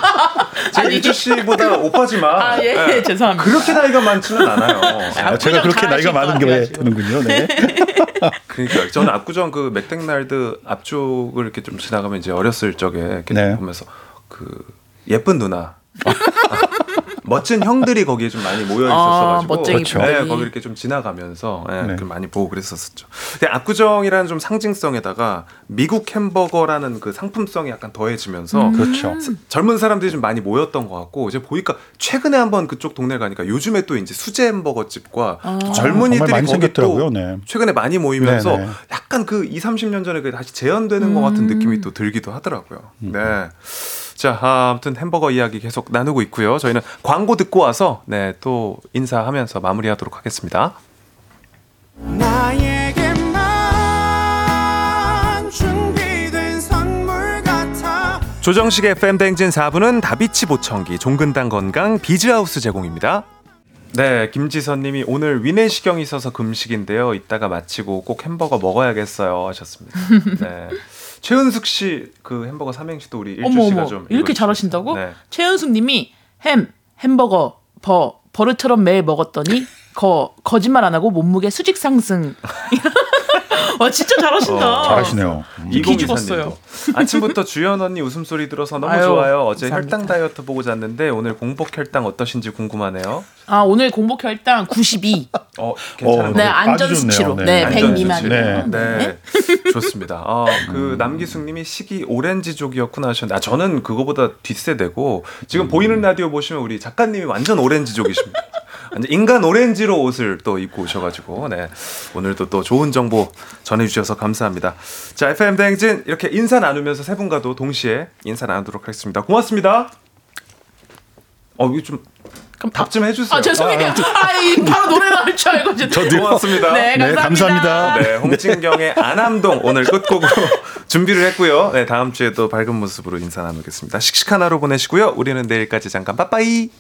제가 아니, 이주 씨보다 오빠지만 아, 예, 네. 죄송합니다. 그렇게 나이가 많지는 않아요. 아, 제가 그렇게 나이가 것 많은 게 같아가지고. 되는군요. 네. 그러니까 저는 압구정 그 맥땡날드 앞쪽을 이렇게 좀 지나가면 이제 어렸을 적에 이렇게 네. 보면서 그 예쁜 누나. 멋진 형들이 거기에 좀 많이 모여 있었어가지고 아, 멋쟁이 그렇죠. 네. 거기 이렇게 좀 지나가면서 네, 네. 그 많이 보고 그랬었었죠. 근데 압구정이라는 좀 상징성에다가 미국 햄버거라는 그 상품성이 약간 더해지면서 그렇죠. 젊은 사람들이 좀 많이 모였던 것 같고 이제 보니까 최근에 한번 그쪽 동네 가니까 요즘에 또 이제 수제 햄버거 집과 아. 또 아, 젊은이들이 많이 거기. 또 네. 최근에 많이 모이면서 네네. 약간 그 2, 30년 전에 그 다시 재현되는 것 같은 느낌이 또 들기도 하더라고요. 음. 네. 자, 아, 아무튼 햄버거 이야기 계속 나누고 있고요. 저희는 광고 듣고 와서 네, 또 인사하면서 마무리하도록 하겠습니다. 조정식의 FM 댕진 4부는 다비치 보청기, 종근당 건강, 비즈하우스 제공입니다. 네, 김지선 님이 오늘 위내시경이 있어서 금식인데요. 이따가 마치고 꼭 햄버거 먹어야겠어요 하셨습니다. 네. 최은숙 씨 그 햄버거 삼행시도 우리 일주 어머 씨가 어머 좀 이렇게. 잘하신다고? 네. 최은숙님이 햄 햄버거 버 버릇처럼 매일 먹었더니 거 거짓말 안 하고 몸무게 수직 상승. 와 진짜 잘하신다. 어, 잘하시네요. 기 죽었어요. 아침부터 주연 언니 웃음소리 들어서 너무 아유, 좋아요. 어제 감사합니다. 혈당 다이어트 보고 잤는데 오늘 공복 혈당 어떠신지 궁금하네요. 아 오늘 공복 혈당 92. 어, 괜찮은 어, 네 안전. 수치로. 네. 네, 안전 100 수치. 미만으로. 네. 네. 좋습니다. 아, 그 남기숙님이 시기 오렌지족이었구나 하셨는데, 아, 저는 그거보다 뒷세대고, 지금 보이는 라디오 보시면 우리 작가님이 완전 오렌지족이십니다. 완전 인간 오렌지로 옷을 또 입고 오셔가지고, 네. 오늘도 또 좋은 정보 전해주셔서 감사합니다. 자, FM 대행진 이렇게 인사 나누면서 세 분과도 동시에 인사 나누도록 하겠습니다. 고맙습니다. 어, 이거 좀 답좀 해주세요. 아 죄송해요. 아이 바로 노래 나올 줄 알고 진짜. 고맙습니다. 네, 감사합니다. 네, 홍진경의 안암동 오늘 끝곡으로 준비를 했고요. 네, 다음 주에 또 밝은 모습으로 인사 나누겠습니다. 씩씩한 하루 보내시고요. 우리는 내일까지 잠깐 빠빠이.